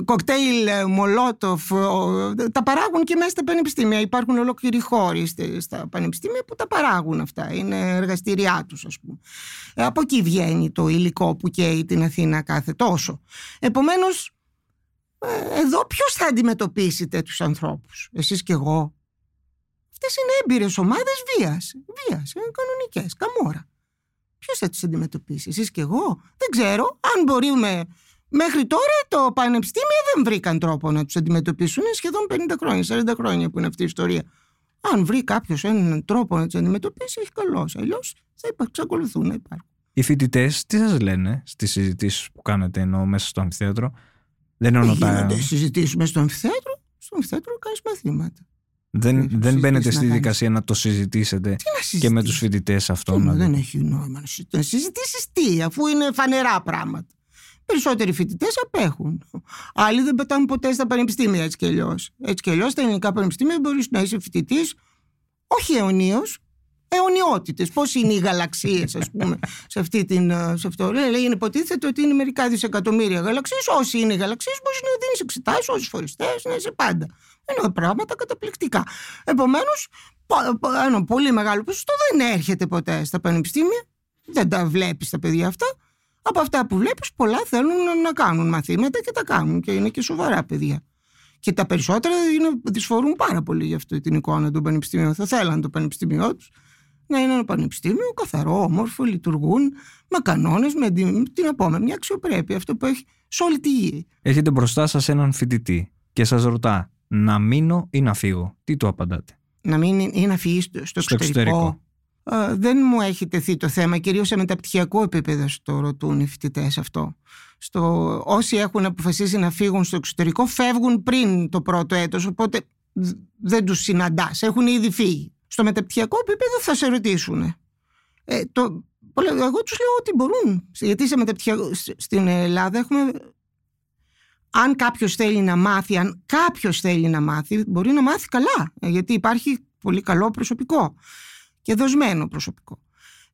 κοκτέιλ μολότοφ τα παράγουν και μέσα στα πανεπιστήμια. Υπάρχουν ολόκληροι χώροι στα πανεπιστήμια που τα παράγουν αυτά. Είναι εργαστηριά τους ας πούμε. Από εκεί βγαίνει το υλικό που καίει την Αθήνα κάθε τόσο. Επομένως εδώ ποιος θα αντιμετωπίσει τέτοιους ανθρώπους; Εσείς και εγώ. Αυτές είναι έμπειρες ομάδες βίας. Βίας, είναι κανονικές, καμόρα. Ποιος θα τις αντιμετωπίσει, εσείς και εγώ; Δεν ξέρω. Αν μπορούμε Μέχρι τώρα το πανεπιστήμιο δεν βρήκαν τρόπο να τους αντιμετωπίσουν. Είναι σχεδόν 50 χρόνια, 40 χρόνια που είναι αυτή η ιστορία. Αν βρει κάποιος έναν τρόπο να τους αντιμετωπίσει, έχει καλό. Αλλιώ θα εξακολουθούν να υπάρχουν. Οι φοιτητές τι σας λένε στις συζητήσεις που κάνετε ενώ μέσα στο αμφιθέατρο; Δεν εννοώ τα. Γίνονται συζητήσεις μέσα στο αμφιθέατρο. Στο αμφιθέατρο κάνεις μαθήματα. Δεν, δεν μπαίνετε στη δικασία να το συζητήσετε και με τους φοιτητές αυτό. Τι, δεν έχει νόημα να συζητήσεις τι, αφού είναι φανερά πράγματα. Περισσότεροι φοιτητές απέχουν. Άλλοι δεν πετάνε ποτέ στα πανεπιστήμια έτσι κι αλλιώς. Έτσι κι αλλιώς στα ελληνικά πανεπιστήμια μπορείς να είσαι φοιτητής, όχι αιωνίως, αιωνιότητες. Πώς είναι οι γαλαξίες, ας πούμε, σε, αυτή την, σε αυτό. Λέει, λέει, υποτίθεται ότι είναι μερικά δισεκατομμύρια γαλαξίες. Όσοι είναι γαλαξίες, μπορείς να δίνεις εξετάσεις, όσοι φοριστές, να είσαι πάντα. Είναι πράγματα καταπληκτικά. Επομένως, ένα πολύ μεγάλο ποσοστό δεν έρχεται ποτέ στα πανεπιστήμια. Δεν τα βλέπεις τα παιδιά αυτά από αυτά που βλέπεις πολλά θέλουν να κάνουν μαθήματα και τα κάνουν και είναι και σοβαρά παιδιά. Και τα περισσότερα είναι, δυσφορούν πάρα πολύ για αυτή την εικόνα των πανεπιστημίων. Θα θέλαν το πανεπιστήμιό τους να είναι ένα πανεπιστήμιο καθαρό, όμορφο, λειτουργούν με κανόνες, με την, τι να μια αξιοπρέπεια, αυτό που έχει σε όλη τη γη. Έχετε μπροστά σας έναν φοιτητή και σας ρωτά να μείνω ή να φύγω. Τι του απαντάτε; Να μείνει ή να φύγει στο, στο, στο εξωτερικό δεν μου έχει τεθεί το θέμα, κυρίως σε μεταπτυχιακό επίπεδο στο ρωτούν οι φοιτητές αυτό. Στο, όσοι έχουν αποφασίσει να φύγουν στο εξωτερικό φεύγουν πριν το πρώτο έτος, οπότε δεν τους συναντάς, έχουν ήδη φύγει. Στο μεταπτυχιακό επίπεδο θα σε ρωτήσουν. Ε, το, εγώ τους λέω ότι μπορούν, γιατί σε μεταπτυχιακό, στην Ελλάδα έχουμε αν κάποιος θέλει να μάθει, αν κάποιος θέλει να μάθει, μπορεί να μάθει καλά, ε, γιατί υπάρχει πολύ καλό προσωπικό και δοσμένο προσωπικό.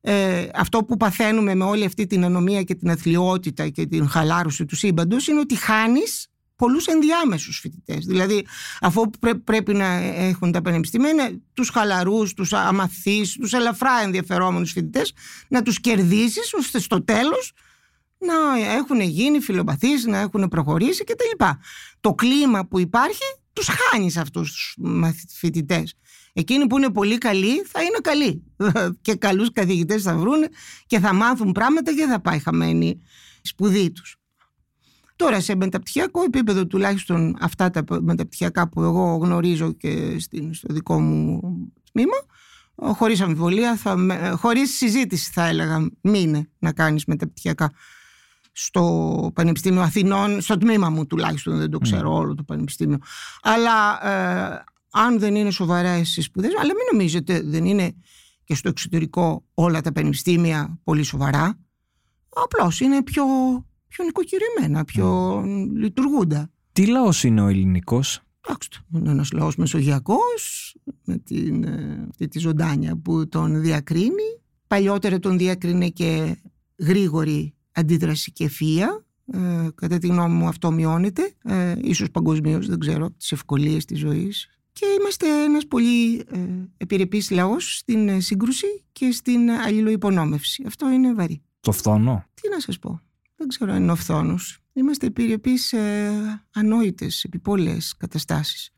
Ε, αυτό που παθαίνουμε με όλη αυτή την ανομία και την αθλειότητα και την χαλάρωση του σύμπαντος είναι ότι χάνεις πολλούς ενδιάμεσους φοιτητές. Δηλαδή αυτό που πρέπει να έχουν τα πανεπιστήμια είναι τους χαλαρούς, τους αμαθείς, τους ελαφρά ενδιαφερόμενους φοιτητές, να τους κερδίσεις ώστε στο τέλος να έχουν γίνει φιλοπαθείς, να έχουν προχωρήσει κτλ. Το κλίμα που υπάρχει τους χάνεις αυτούς τους φοιτητές. Εκείνοι που είναι πολύ καλοί θα είναι καλοί [LAUGHS] και καλούς καθηγητές θα βρουν και θα μάθουν πράγματα και θα πάει χαμένη η σπουδή τους. Τώρα σε μεταπτυχιακό επίπεδο τουλάχιστον αυτά τα μεταπτυχιακά που εγώ γνωρίζω και στο δικό μου τμήμα χωρίς αμφιβολία, θα, με- χωρίς συζήτηση θα έλεγα, μείνε να κάνεις μεταπτυχιακά στο Πανεπιστήμιο Αθηνών, στο τμήμα μου τουλάχιστον, δεν το ξέρω όλο το Πανεπιστήμιο. Αλλά ε, αν δεν είναι σοβαρά οι σπουδές, αλλά μην νομίζετε, δεν είναι και στο εξωτερικό όλα τα πανεπιστήμια πολύ σοβαρά. Απλώς είναι πιο, πιο νοικοκυρημένα, πιο λειτουργούντα. Τι λαός είναι ο ελληνικός; Εντάξει, είναι ένας λαός μεσογειακός με την, ε, αυτή τη ζωντάνια που τον διακρίνει. Παλιότερα τον διακρίνει και γρήγορη αντίδραση και ευφυΐα. Ε, κατά τη γνώμη μου αυτό μειώνεται, ε, ίσως παγκοσμίως, δεν ξέρω, από τις ευκολίες της ζωής. Και είμαστε ένας πολύ ε, επιρρεπής λαός στην ε, σύγκρουση και στην αλληλοϊπονόμευση. Αυτό είναι βαρύ. Το φθόνο; Τι να σας πω. Δεν ξέρω αν είναι ο φθόνος. Είμαστε επιρρεπείς σε ανόητες, επιπόλαιες καταστάσεις.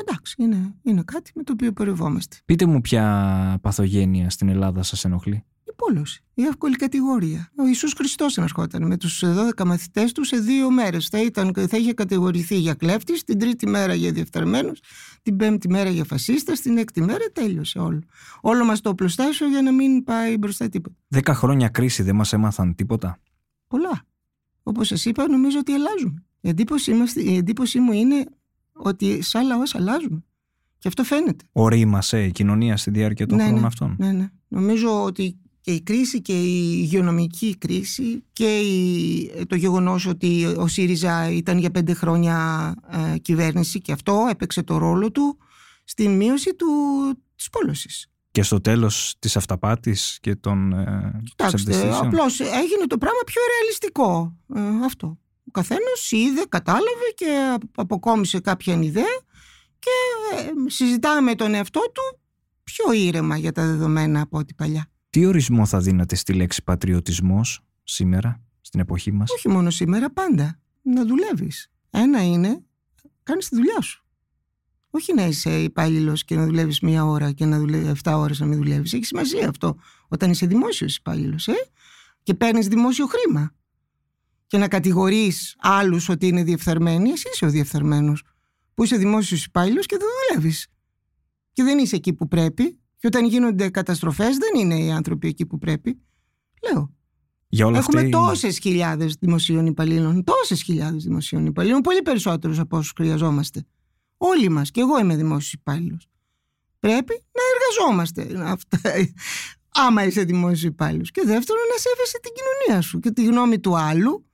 Εντάξει, είναι, είναι κάτι με το οποίο πορευόμαστε. Πείτε μου ποια παθογένεια στην Ελλάδα σας ενοχλεί. Η πόλωση, η εύκολη κατηγορία. Ο Ιησούς Χριστός ερχόταν με τους 12 μαθητές του σε δύο μέρες. Θα, ήταν, θα είχε κατηγορηθεί για κλέφτης, την τρίτη μέρα για διεφθαρμένους, την πέμπτη μέρα για φασίστας, την έκτη μέρα τέλειωσε όλο. Όλο μας το οπλοστάσιο για να μην πάει μπροστά τίποτα. Δέκα χρόνια κρίση δεν μας έμαθαν τίποτα. Πολλά. Όπως σας είπα, νομίζω ότι αλλάζουμε. Η εντύπωση, μας, η εντύπωση μου είναι ότι σαν λαός αλλάζουμε. Και αυτό φαίνεται. Ορίμασε η κοινωνία στη διάρκεια των Ναι, χρόνων ναι. αυτών. Ναι, ναι. Νομίζω ότι και η κρίση και η υγειονομική κρίση και η, το γεγονός ότι ο ΣΥΡΙΖΑ ήταν για πέντε χρόνια ε, κυβέρνηση και αυτό έπαιξε το ρόλο του στην μείωση του, της πόλωσης. Και στο τέλος της αυταπάτης και των ε, Κοιτάξτε, ψευδαισθήσεων. απλώς έγινε το πράγμα πιο ρεαλιστικό. Ε, αυτό. Ο καθένας είδε, κατάλαβε και απ- αποκόμισε κάποια ιδέα και ε, συζητάμε με τον εαυτό του πιο ήρεμα για τα δεδομένα από ό,τι παλιά. Τι ορισμό θα δίνατε στη λέξη πατριωτισμός σήμερα, στην εποχή μας; Όχι μόνο σήμερα, πάντα. Να δουλεύεις. Ένα είναι, κάνεις τη δουλειά σου. Όχι να είσαι υπάλληλος και να δουλεύεις μία ώρα και να δουλεύει 7 ώρες να μην δουλεύεις. Έχει σημασία αυτό όταν είσαι δημόσιος υπάλληλος, ε; Και παίρνεις δημόσιο χρήμα. Και να κατηγορείς άλλους ότι είναι διεφθαρμένοι, εσύ είσαι ο διεφθαρμένος. Που είσαι δημόσιος υπάλληλος και δεν δουλεύεις. Και δεν είσαι εκεί που πρέπει. Και όταν γίνονται καταστροφές δεν είναι οι άνθρωποι εκεί που πρέπει. Λέω. Για όλα Έχουμε αυτή... τόσες χιλιάδες δημοσίων υπαλλήλων. Τόσες χιλιάδες δημοσίων υπαλλήλων. Πολύ περισσότερους από όσους χρειαζόμαστε. Όλοι μας. Και εγώ είμαι δημόσιος υπάλληλος. Πρέπει να εργαζόμαστε. Αυτά, άμα είσαι δημόσιος υπάλληλος. Και δεύτερον, να σέβεσαι την κοινωνία σου και τη γνώμη του άλλου.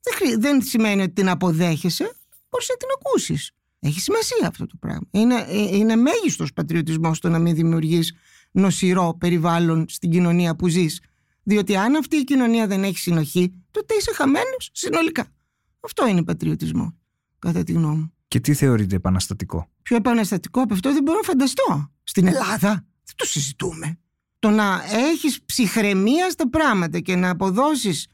Δεν, χρει- δεν σημαίνει ότι την αποδέχεσαι. Μπορείς να την ακούσεις. Έχει σημασία αυτό το πράγμα. Είναι, ε, είναι μέγιστος πατριωτισμός το να μην δημιουργείς νοσηρό περιβάλλον στην κοινωνία που ζεις. Διότι αν αυτή η κοινωνία δεν έχει συνοχή, τότε είσαι χαμένος συνολικά. Αυτό είναι πατριωτισμό, κατά τη γνώμη μου. Και τι θεωρείτε επαναστατικό; Πιο επαναστατικό από αυτό δεν μπορώ να φανταστώ. Στην Ελλάδα δεν το συζητούμε. Το να έχεις ψυχραιμία στα πράγματα και να αποδώσεις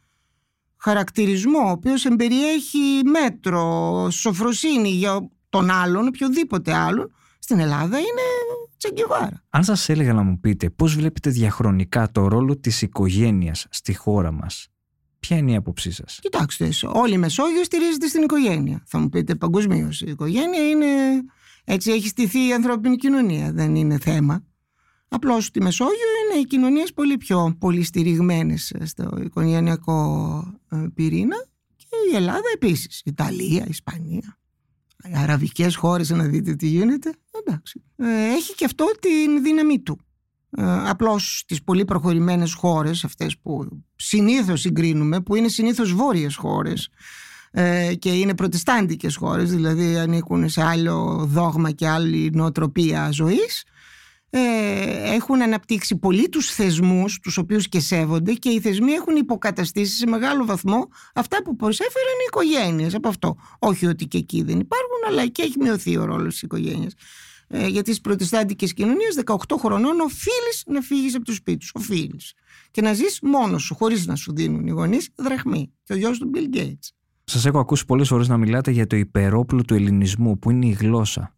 χαρακτηρισμό ο οποίος εμπεριέχει μέτρο, σοφροσύνη για τον άλλον, οποιοδήποτε άλλον, στην Ελλάδα είναι τσεγκεβάρα. Αν σας έλεγα να μου πείτε πώς βλέπετε διαχρονικά το ρόλο της οικογένειας στη χώρα μας, ποια είναι η άποψή σας; Κοιτάξτε, όλη η Μεσόγειο στηρίζεται στην οικογένεια. Θα μου πείτε παγκοσμίως. Η οικογένεια είναι. Έτσι έχει στηθεί η ανθρώπινη κοινωνία. Δεν είναι θέμα. Απλώς στη Μεσόγειο είναι οι κοινωνίες πολύ πιο πολύ στηριγμένε στο οικογενειακό ε, πυρήνα και η Ελλάδα επίσης. Ιταλία, Ισπανία. Οι αραβικές χώρες να δείτε τι γίνεται. Εντάξει. Ε, έχει και αυτό την δύναμή του. Ε, απλώς στις πολύ προχωρημένες χώρες, αυτές που συνήθως συγκρίνουμε, που είναι συνήθως βόρειες χώρες ε, και είναι προτεστάντικες χώρες, δηλαδή ανήκουν σε άλλο δόγμα και άλλη νοοτροπία ζωής, ε, έχουν αναπτύξει πολύ τους θεσμούς τους οποίους και σέβονται και οι θεσμοί έχουν υποκαταστήσει σε μεγάλο βαθμό αυτά που προσέφεραν οι οικογένειες από αυτό. Όχι ότι και εκεί δεν υπάρχουν αλλά εκεί έχει μειωθεί ο ρόλος της οικογένειας. Ε, γιατί στις προτεστάντικες κοινωνίες 18 χρονών οφείλεις να φύγεις από το σπίτι σου. Οφείλεις. Και να ζεις μόνος σου χωρίς να σου δίνουν οι γονείς δραχμή. Και ο γιος του Bill Gates. Σας έχω ακούσει πολλές φορές να μιλάτε για το υπερόπλο του ελληνισμού που είναι η γλώσσα.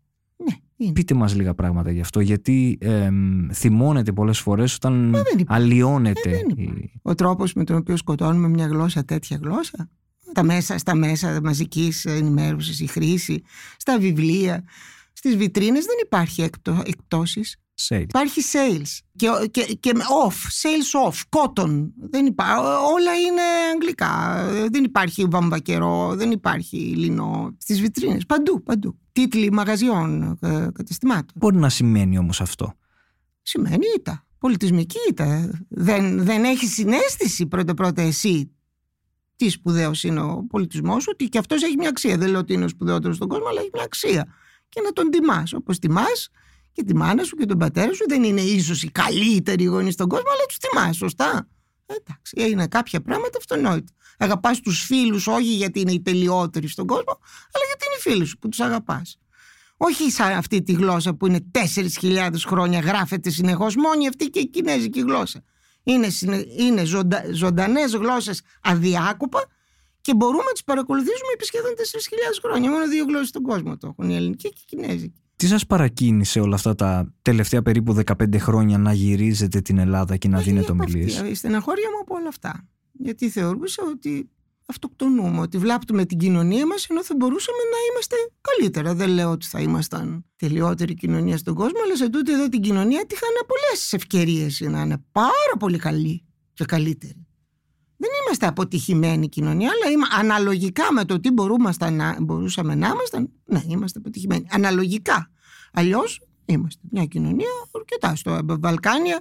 Ναι, είναι. Πείτε μας λίγα πράγματα γι' αυτό γιατί εμ, θυμώνεται πολλές φορές όταν δεν υπάρχει. αλλοιώνεται. Ε, δεν η- Ο τρόπος με τον οποίο σκοτώνουμε μια γλώσσα τέτοια γλώσσα. Τα μέσα, στα μέσα μαζικής ενημέρωσης, η χρήση, στα βιβλία, στις βιτρίνες δεν υπάρχει εκτό, εκπτώσεις. Sales. Υπάρχει sales και, και, και off, sales off, cotton. Δεν υπά, όλα είναι αγγλικά. Δεν υπάρχει βαμβακερό, δεν υπάρχει λινό στις βιτρίνες. Παντού, παντού. Τίτλοι μαγαζιών, ε, καταστημάτων. Μπορεί να σημαίνει όμως αυτό. Σημαίνει ήττα. Πολιτισμική ήττα. Δεν, δεν έχει συνέστηση πρώτα-πρώτα εσύ τι σπουδαίος είναι ο πολιτισμός σου, ότι και αυτός έχει μια αξία. Δεν λέω ότι είναι ο σπουδαιότερος στον κόσμο, αλλά έχει μια αξία. Και να τον τιμάς. Όπως τιμάς και τη μάνα σου και τον πατέρα σου. Δεν είναι ίσως οι καλύτεροι γονείς στον κόσμο, αλλά τους τιμά, σωστά. Ε, εντάξει, είναι κάποια πράγματα αυτονόητα. Αγαπάς τους φίλους, όχι γιατί είναι οι τελειότεροι στον κόσμο, αλλά γιατί είναι οι φίλοι σου που τους αγαπάς. Όχι σαν αυτή τη γλώσσα που είναι 4.000 χρόνια γράφεται συνεχώς, μόνη αυτή και η κινέζικη γλώσσα. Είναι, είναι ζωντα, ζωντανές γλώσσες αδιάκοπα και μπορούμε να τις παρακολουθήσουμε επί σχεδόν 4.000 χρόνια. Μόνο δύο γλώσσες στον κόσμο το έχουν, η ελληνική και η κινέζικη. Τι σας παρακίνησε όλα αυτά τα τελευταία περίπου 15 χρόνια να γυρίζετε την Ελλάδα και να δίνετε ομιλίες; Η στεναχώρια μου από όλα αυτά. Γιατί θεωρούσα ότι αυτοκτονούμε, ότι βλάπτουμε την κοινωνία μας ενώ θα μπορούσαμε να είμαστε καλύτερα. Δεν λέω ότι θα ήμασταν τελειότερη κοινωνία στον κόσμο, αλλά σε τούτη εδώ την κοινωνία τη είχαν πολλές ευκαιρίες να είναι πάρα πολύ καλή και καλύτερη. Δεν είμαστε αποτυχημένη κοινωνία, αλλά είμα, αναλογικά με το τι μπορούμε να, μπορούσαμε να είμαστε, ναι, είμαστε αποτυχημένοι. Αναλογικά. Αλλιώς είμαστε μια κοινωνία αρκετά στο Βαλκάνια.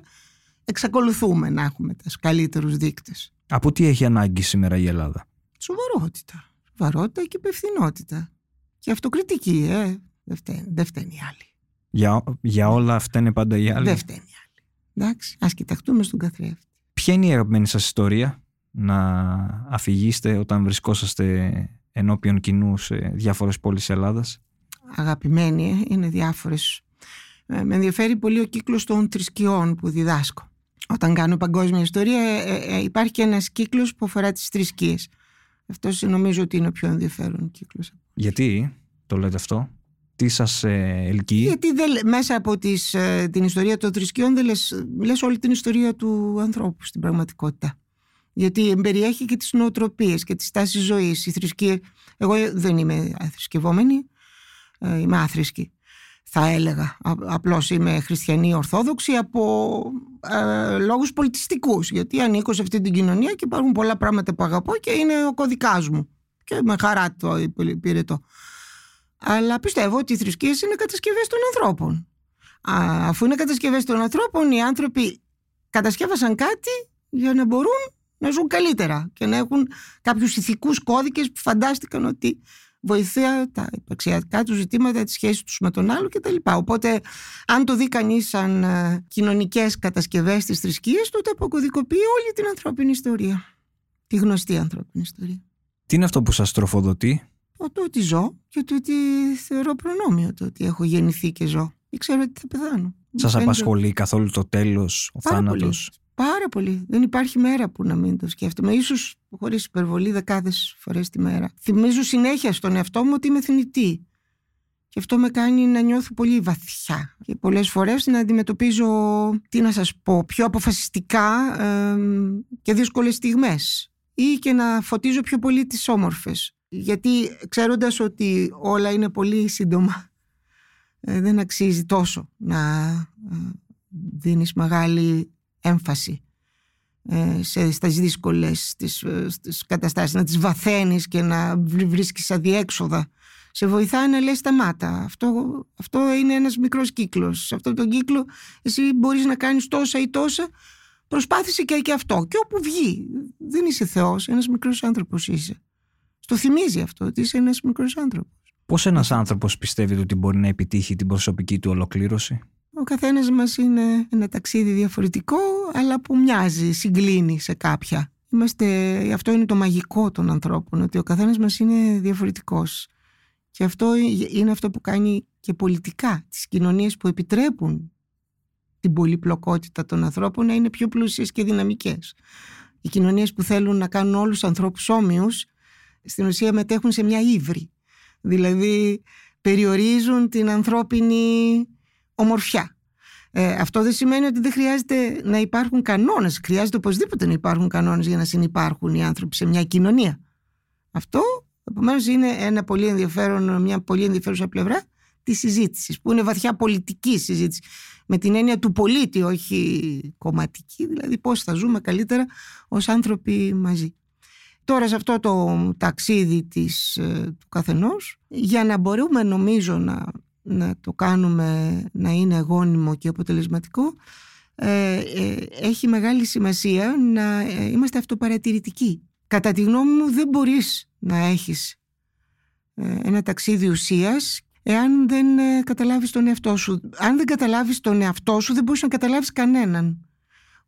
Εξακολουθούμε να έχουμε του καλύτερους δείκτες. Από τι έχει ανάγκη σήμερα η Ελλάδα, Σοβαρότητα. Σοβαρότητα και υπευθυνότητα. Και αυτοκριτική, ε. Δεν φταίνει, δεν φταίνει οι άλλοι. Για, για όλα αυτά είναι πάντα οι άλλοι; Δεν φταίνει οι άλλοι. Εντάξει, ας κοιταχτούμε στον καθρέφτη. Ποια είναι η αγαπημένη σας ιστορία; Να αφηγήσετε όταν βρισκόσαστε ενώπιον κοινού σε διάφορες πόλεις Ελλάδας; Αγαπημένη ε, είναι διάφορες. Ε, με ενδιαφέρει πολύ ο κύκλος των θρησκειών που διδάσκω. Όταν κάνω παγκόσμια ιστορία ε, υπάρχει και ένας κύκλος που αφορά τις θρησκείες. Αυτός νομίζω ότι είναι ο πιο ενδιαφέρον κύκλος. Γιατί το λέτε αυτό; Τι σας ελκύει; Γιατί δεν, μέσα από τις, την ιστορία των θρησκειών δεν λες, λες όλη την ιστορία του ανθρώπου στην πραγματικότητα γιατί περιέχει και τις νοοτροπίες και τις τάσεις ζωής. Η θρησκεία, εγώ δεν είμαι θρησκευόμενη, ε, είμαι άθρησκη θα έλεγα. Απλώς είμαι χριστιανή ορθόδοξη από ε, λόγους πολιτιστικούς, γιατί ανήκω σε αυτή την κοινωνία και υπάρχουν πολλά πράγματα που αγαπώ και είναι ο κωδικάς μου. Και με χαρά το υπηρετώ. Αλλά πιστεύω ότι οι θρησκείες είναι κατασκευές των ανθρώπων. Α, αφού είναι κατασκευές των ανθρώπων, οι άνθρωποι κατασκεύασαν κάτι για να μπορούν να ζουν καλύτερα και να έχουν κάποιους ηθικούς κώδικες που φαντάστηκαν ότι βοηθάει τα υπαρξιακά τους ζητήματα, τη σχέση τους με τον άλλο κτλ. Οπότε, αν το δει κανείς σαν ε, κοινωνικές κατασκευές της θρησκείας, τότε αποκωδικοποιεί όλη την ανθρώπινη ιστορία. Τη γνωστή ανθρώπινη ιστορία. Τι είναι αυτό που σας τροφοδοτεί, Το ότι ζω και το ότι θεωρώ προνόμιο το ότι έχω γεννηθεί και ζω. Και ξέρω ότι θα πεθάνω. Σας απασχολεί καθόλου το τέλος, ο θάνατος; Πάρα πολύ. Δεν υπάρχει μέρα που να μην το σκέφτομαι. Ίσως χωρίς υπερβολή δεκάδες φορές τη μέρα. Θυμίζω συνέχεια στον εαυτό μου ότι είμαι θνητή. Και αυτό με κάνει να νιώθω πολύ βαθιά. Και πολλές φορές να αντιμετωπίζω, τι να σας πω, πιο αποφασιστικά ε, και δύσκολες στιγμές. Ή και να φωτίζω πιο πολύ τις όμορφες. Γιατί ξέροντας ότι όλα είναι πολύ σύντομα, ε, δεν αξίζει τόσο να ε, δίνεις μεγάλη έμφαση ε, σε, στις δύσκολες στις, ε, στις καταστάσεις, να τις βαθαίνεις και να βρίσκεις αδιέξοδα. Σε βοηθάει να λες σταμάτα. Αυτό, αυτό είναι ένας μικρός κύκλος. Σε αυτόν τον κύκλο εσύ μπορείς να κάνεις τόσα ή τόσα. Προσπάθησε και, και αυτό. Και όπου βγει. Δεν είσαι Θεός, ένας μικρός άνθρωπος είσαι. Στο θυμίζει αυτό ότι είσαι ένας μικρός άνθρωπος. Πώς ένας άνθρωπος πιστεύετε ότι μπορεί να επιτύχει την προσωπική του ολοκλήρωση; Ο καθένας μας είναι ένα ταξίδι διαφορετικό, αλλά που μοιάζει, συγκλίνει σε κάποια. Είμαστε, αυτό είναι το μαγικό των ανθρώπων, ότι ο καθένας μας είναι διαφορετικός. Και αυτό είναι αυτό που κάνει και πολιτικά τις κοινωνίες που επιτρέπουν την πολυπλοκότητα των ανθρώπων να είναι πιο πλούσιες και δυναμικές. Οι κοινωνίες που θέλουν να κάνουν όλους τους ανθρώπους όμοιους, στην ουσία μετέχουν σε μια ύβρη. Δηλαδή περιορίζουν την ανθρώπινη ομορφιά. Ε, αυτό δεν σημαίνει ότι δεν χρειάζεται να υπάρχουν κανόνες. Χρειάζεται οπωσδήποτε να υπάρχουν κανόνες για να συνεπάρχουν οι άνθρωποι σε μια κοινωνία. Αυτό, επομένως, είναι ένα πολύ ενδιαφέρον, μια πολύ ενδιαφέρουσα πλευρά της συζήτησης, που είναι βαθιά πολιτική συζήτηση, με την έννοια του πολίτη, όχι κομματική, δηλαδή πώς θα ζούμε καλύτερα ως άνθρωποι μαζί. Τώρα σε αυτό το ταξίδι της, ε, του καθενός, για να μπορούμε νομίζω να, να το κάνουμε να είναι γόνιμο και αποτελεσματικό, ε, ε, έχει μεγάλη σημασία να είμαστε αυτοπαρατηρητικοί. Κατά τη γνώμη μου δεν μπορείς να έχεις ένα ταξίδι ουσίας εάν δεν καταλάβεις τον εαυτό σου. Αν δεν καταλάβεις τον εαυτό σου δεν μπορείς να καταλάβεις κανέναν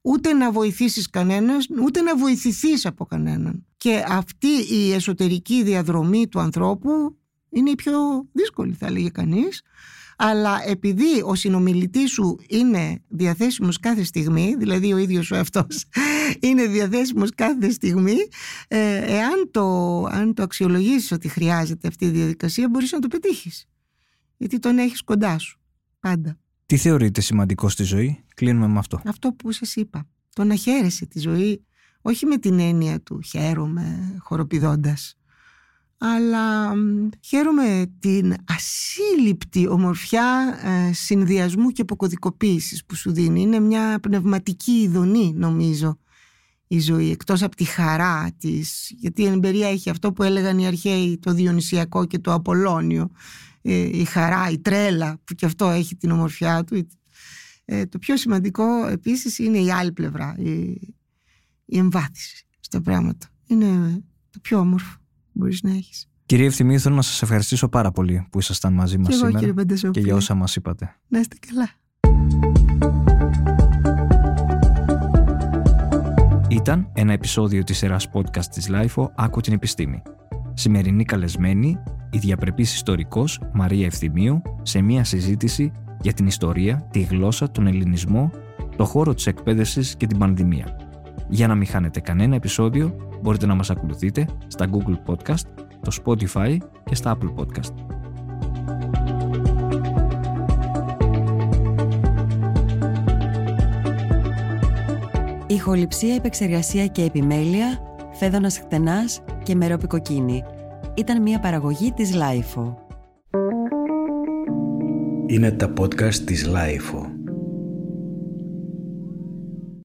ούτε να βοηθήσεις κανένας, ούτε να βοηθηθείς από κανέναν. Και αυτή η εσωτερική διαδρομή του ανθρώπου είναι η πιο δύσκολη θα έλεγε κανείς, αλλά επειδή ο συνομιλητής σου είναι διαθέσιμος κάθε στιγμή, δηλαδή ο ίδιος ο αυτός [LAUGHS] είναι διαθέσιμος κάθε στιγμή, ε, εάν το, αν το αξιολογήσεις ότι χρειάζεται αυτή η διαδικασία, μπορείς να το πετύχεις. Γιατί τον έχεις κοντά σου, πάντα. Τι θεωρείτε σημαντικό στη ζωή, κλείνουμε με αυτό. Αυτό που σας είπα. Το να χαίρεσαι τη ζωή, όχι με την έννοια του χαίρομαι χοροπηδώντας, αλλά χαίρομαι την ασύλληπτη ομορφιά ε, συνδυασμού και αποκωδικοποίησης που σου δίνει. Είναι μια πνευματική ειδονή νομίζω η ζωή, εκτός από τη χαρά της, γιατί η εμπειρία έχει αυτό που έλεγαν οι αρχαίοι, το Διονυσιακό και το Απολώνιο, ε, η χαρά, η τρέλα που και αυτό έχει την ομορφιά του. Ε, το πιο σημαντικό επίσης είναι η άλλη πλευρά, η, η εμβάθυνση στα πράγματα. Είναι το πιο όμορφο που μπορείς να έχεις. Κύριε Ευθυμή, θέλω να σας ευχαριστήσω πάρα πολύ που ήσασταν μαζί μας και σήμερα εγώ, και για όσα μας είπατε. Να είστε καλά. Ήταν ένα επεισόδιο της σειράς podcast της LIFO «Άκου την επιστήμη». Σημερινή καλεσμένη η διαπρεπής ιστορικός Μαρία Ευθυμίου σε μια συζήτηση για την ιστορία, τη γλώσσα, τον ελληνισμό, το χώρο της εκπαίδευσης και την πανδημία. Για να μην χάνετε κανένα επεισόδιο, μπορείτε να μας ακολουθείτε στα Google Podcast, το Spotify και στα Apple Podcast. Ηχοληψία, επεξεργασία και επιμέλεια, φέδωνας χτενάς και μερόπικοκίνη ήταν μια παραγωγή της Lifeo. Είναι τα podcast της Lifeo.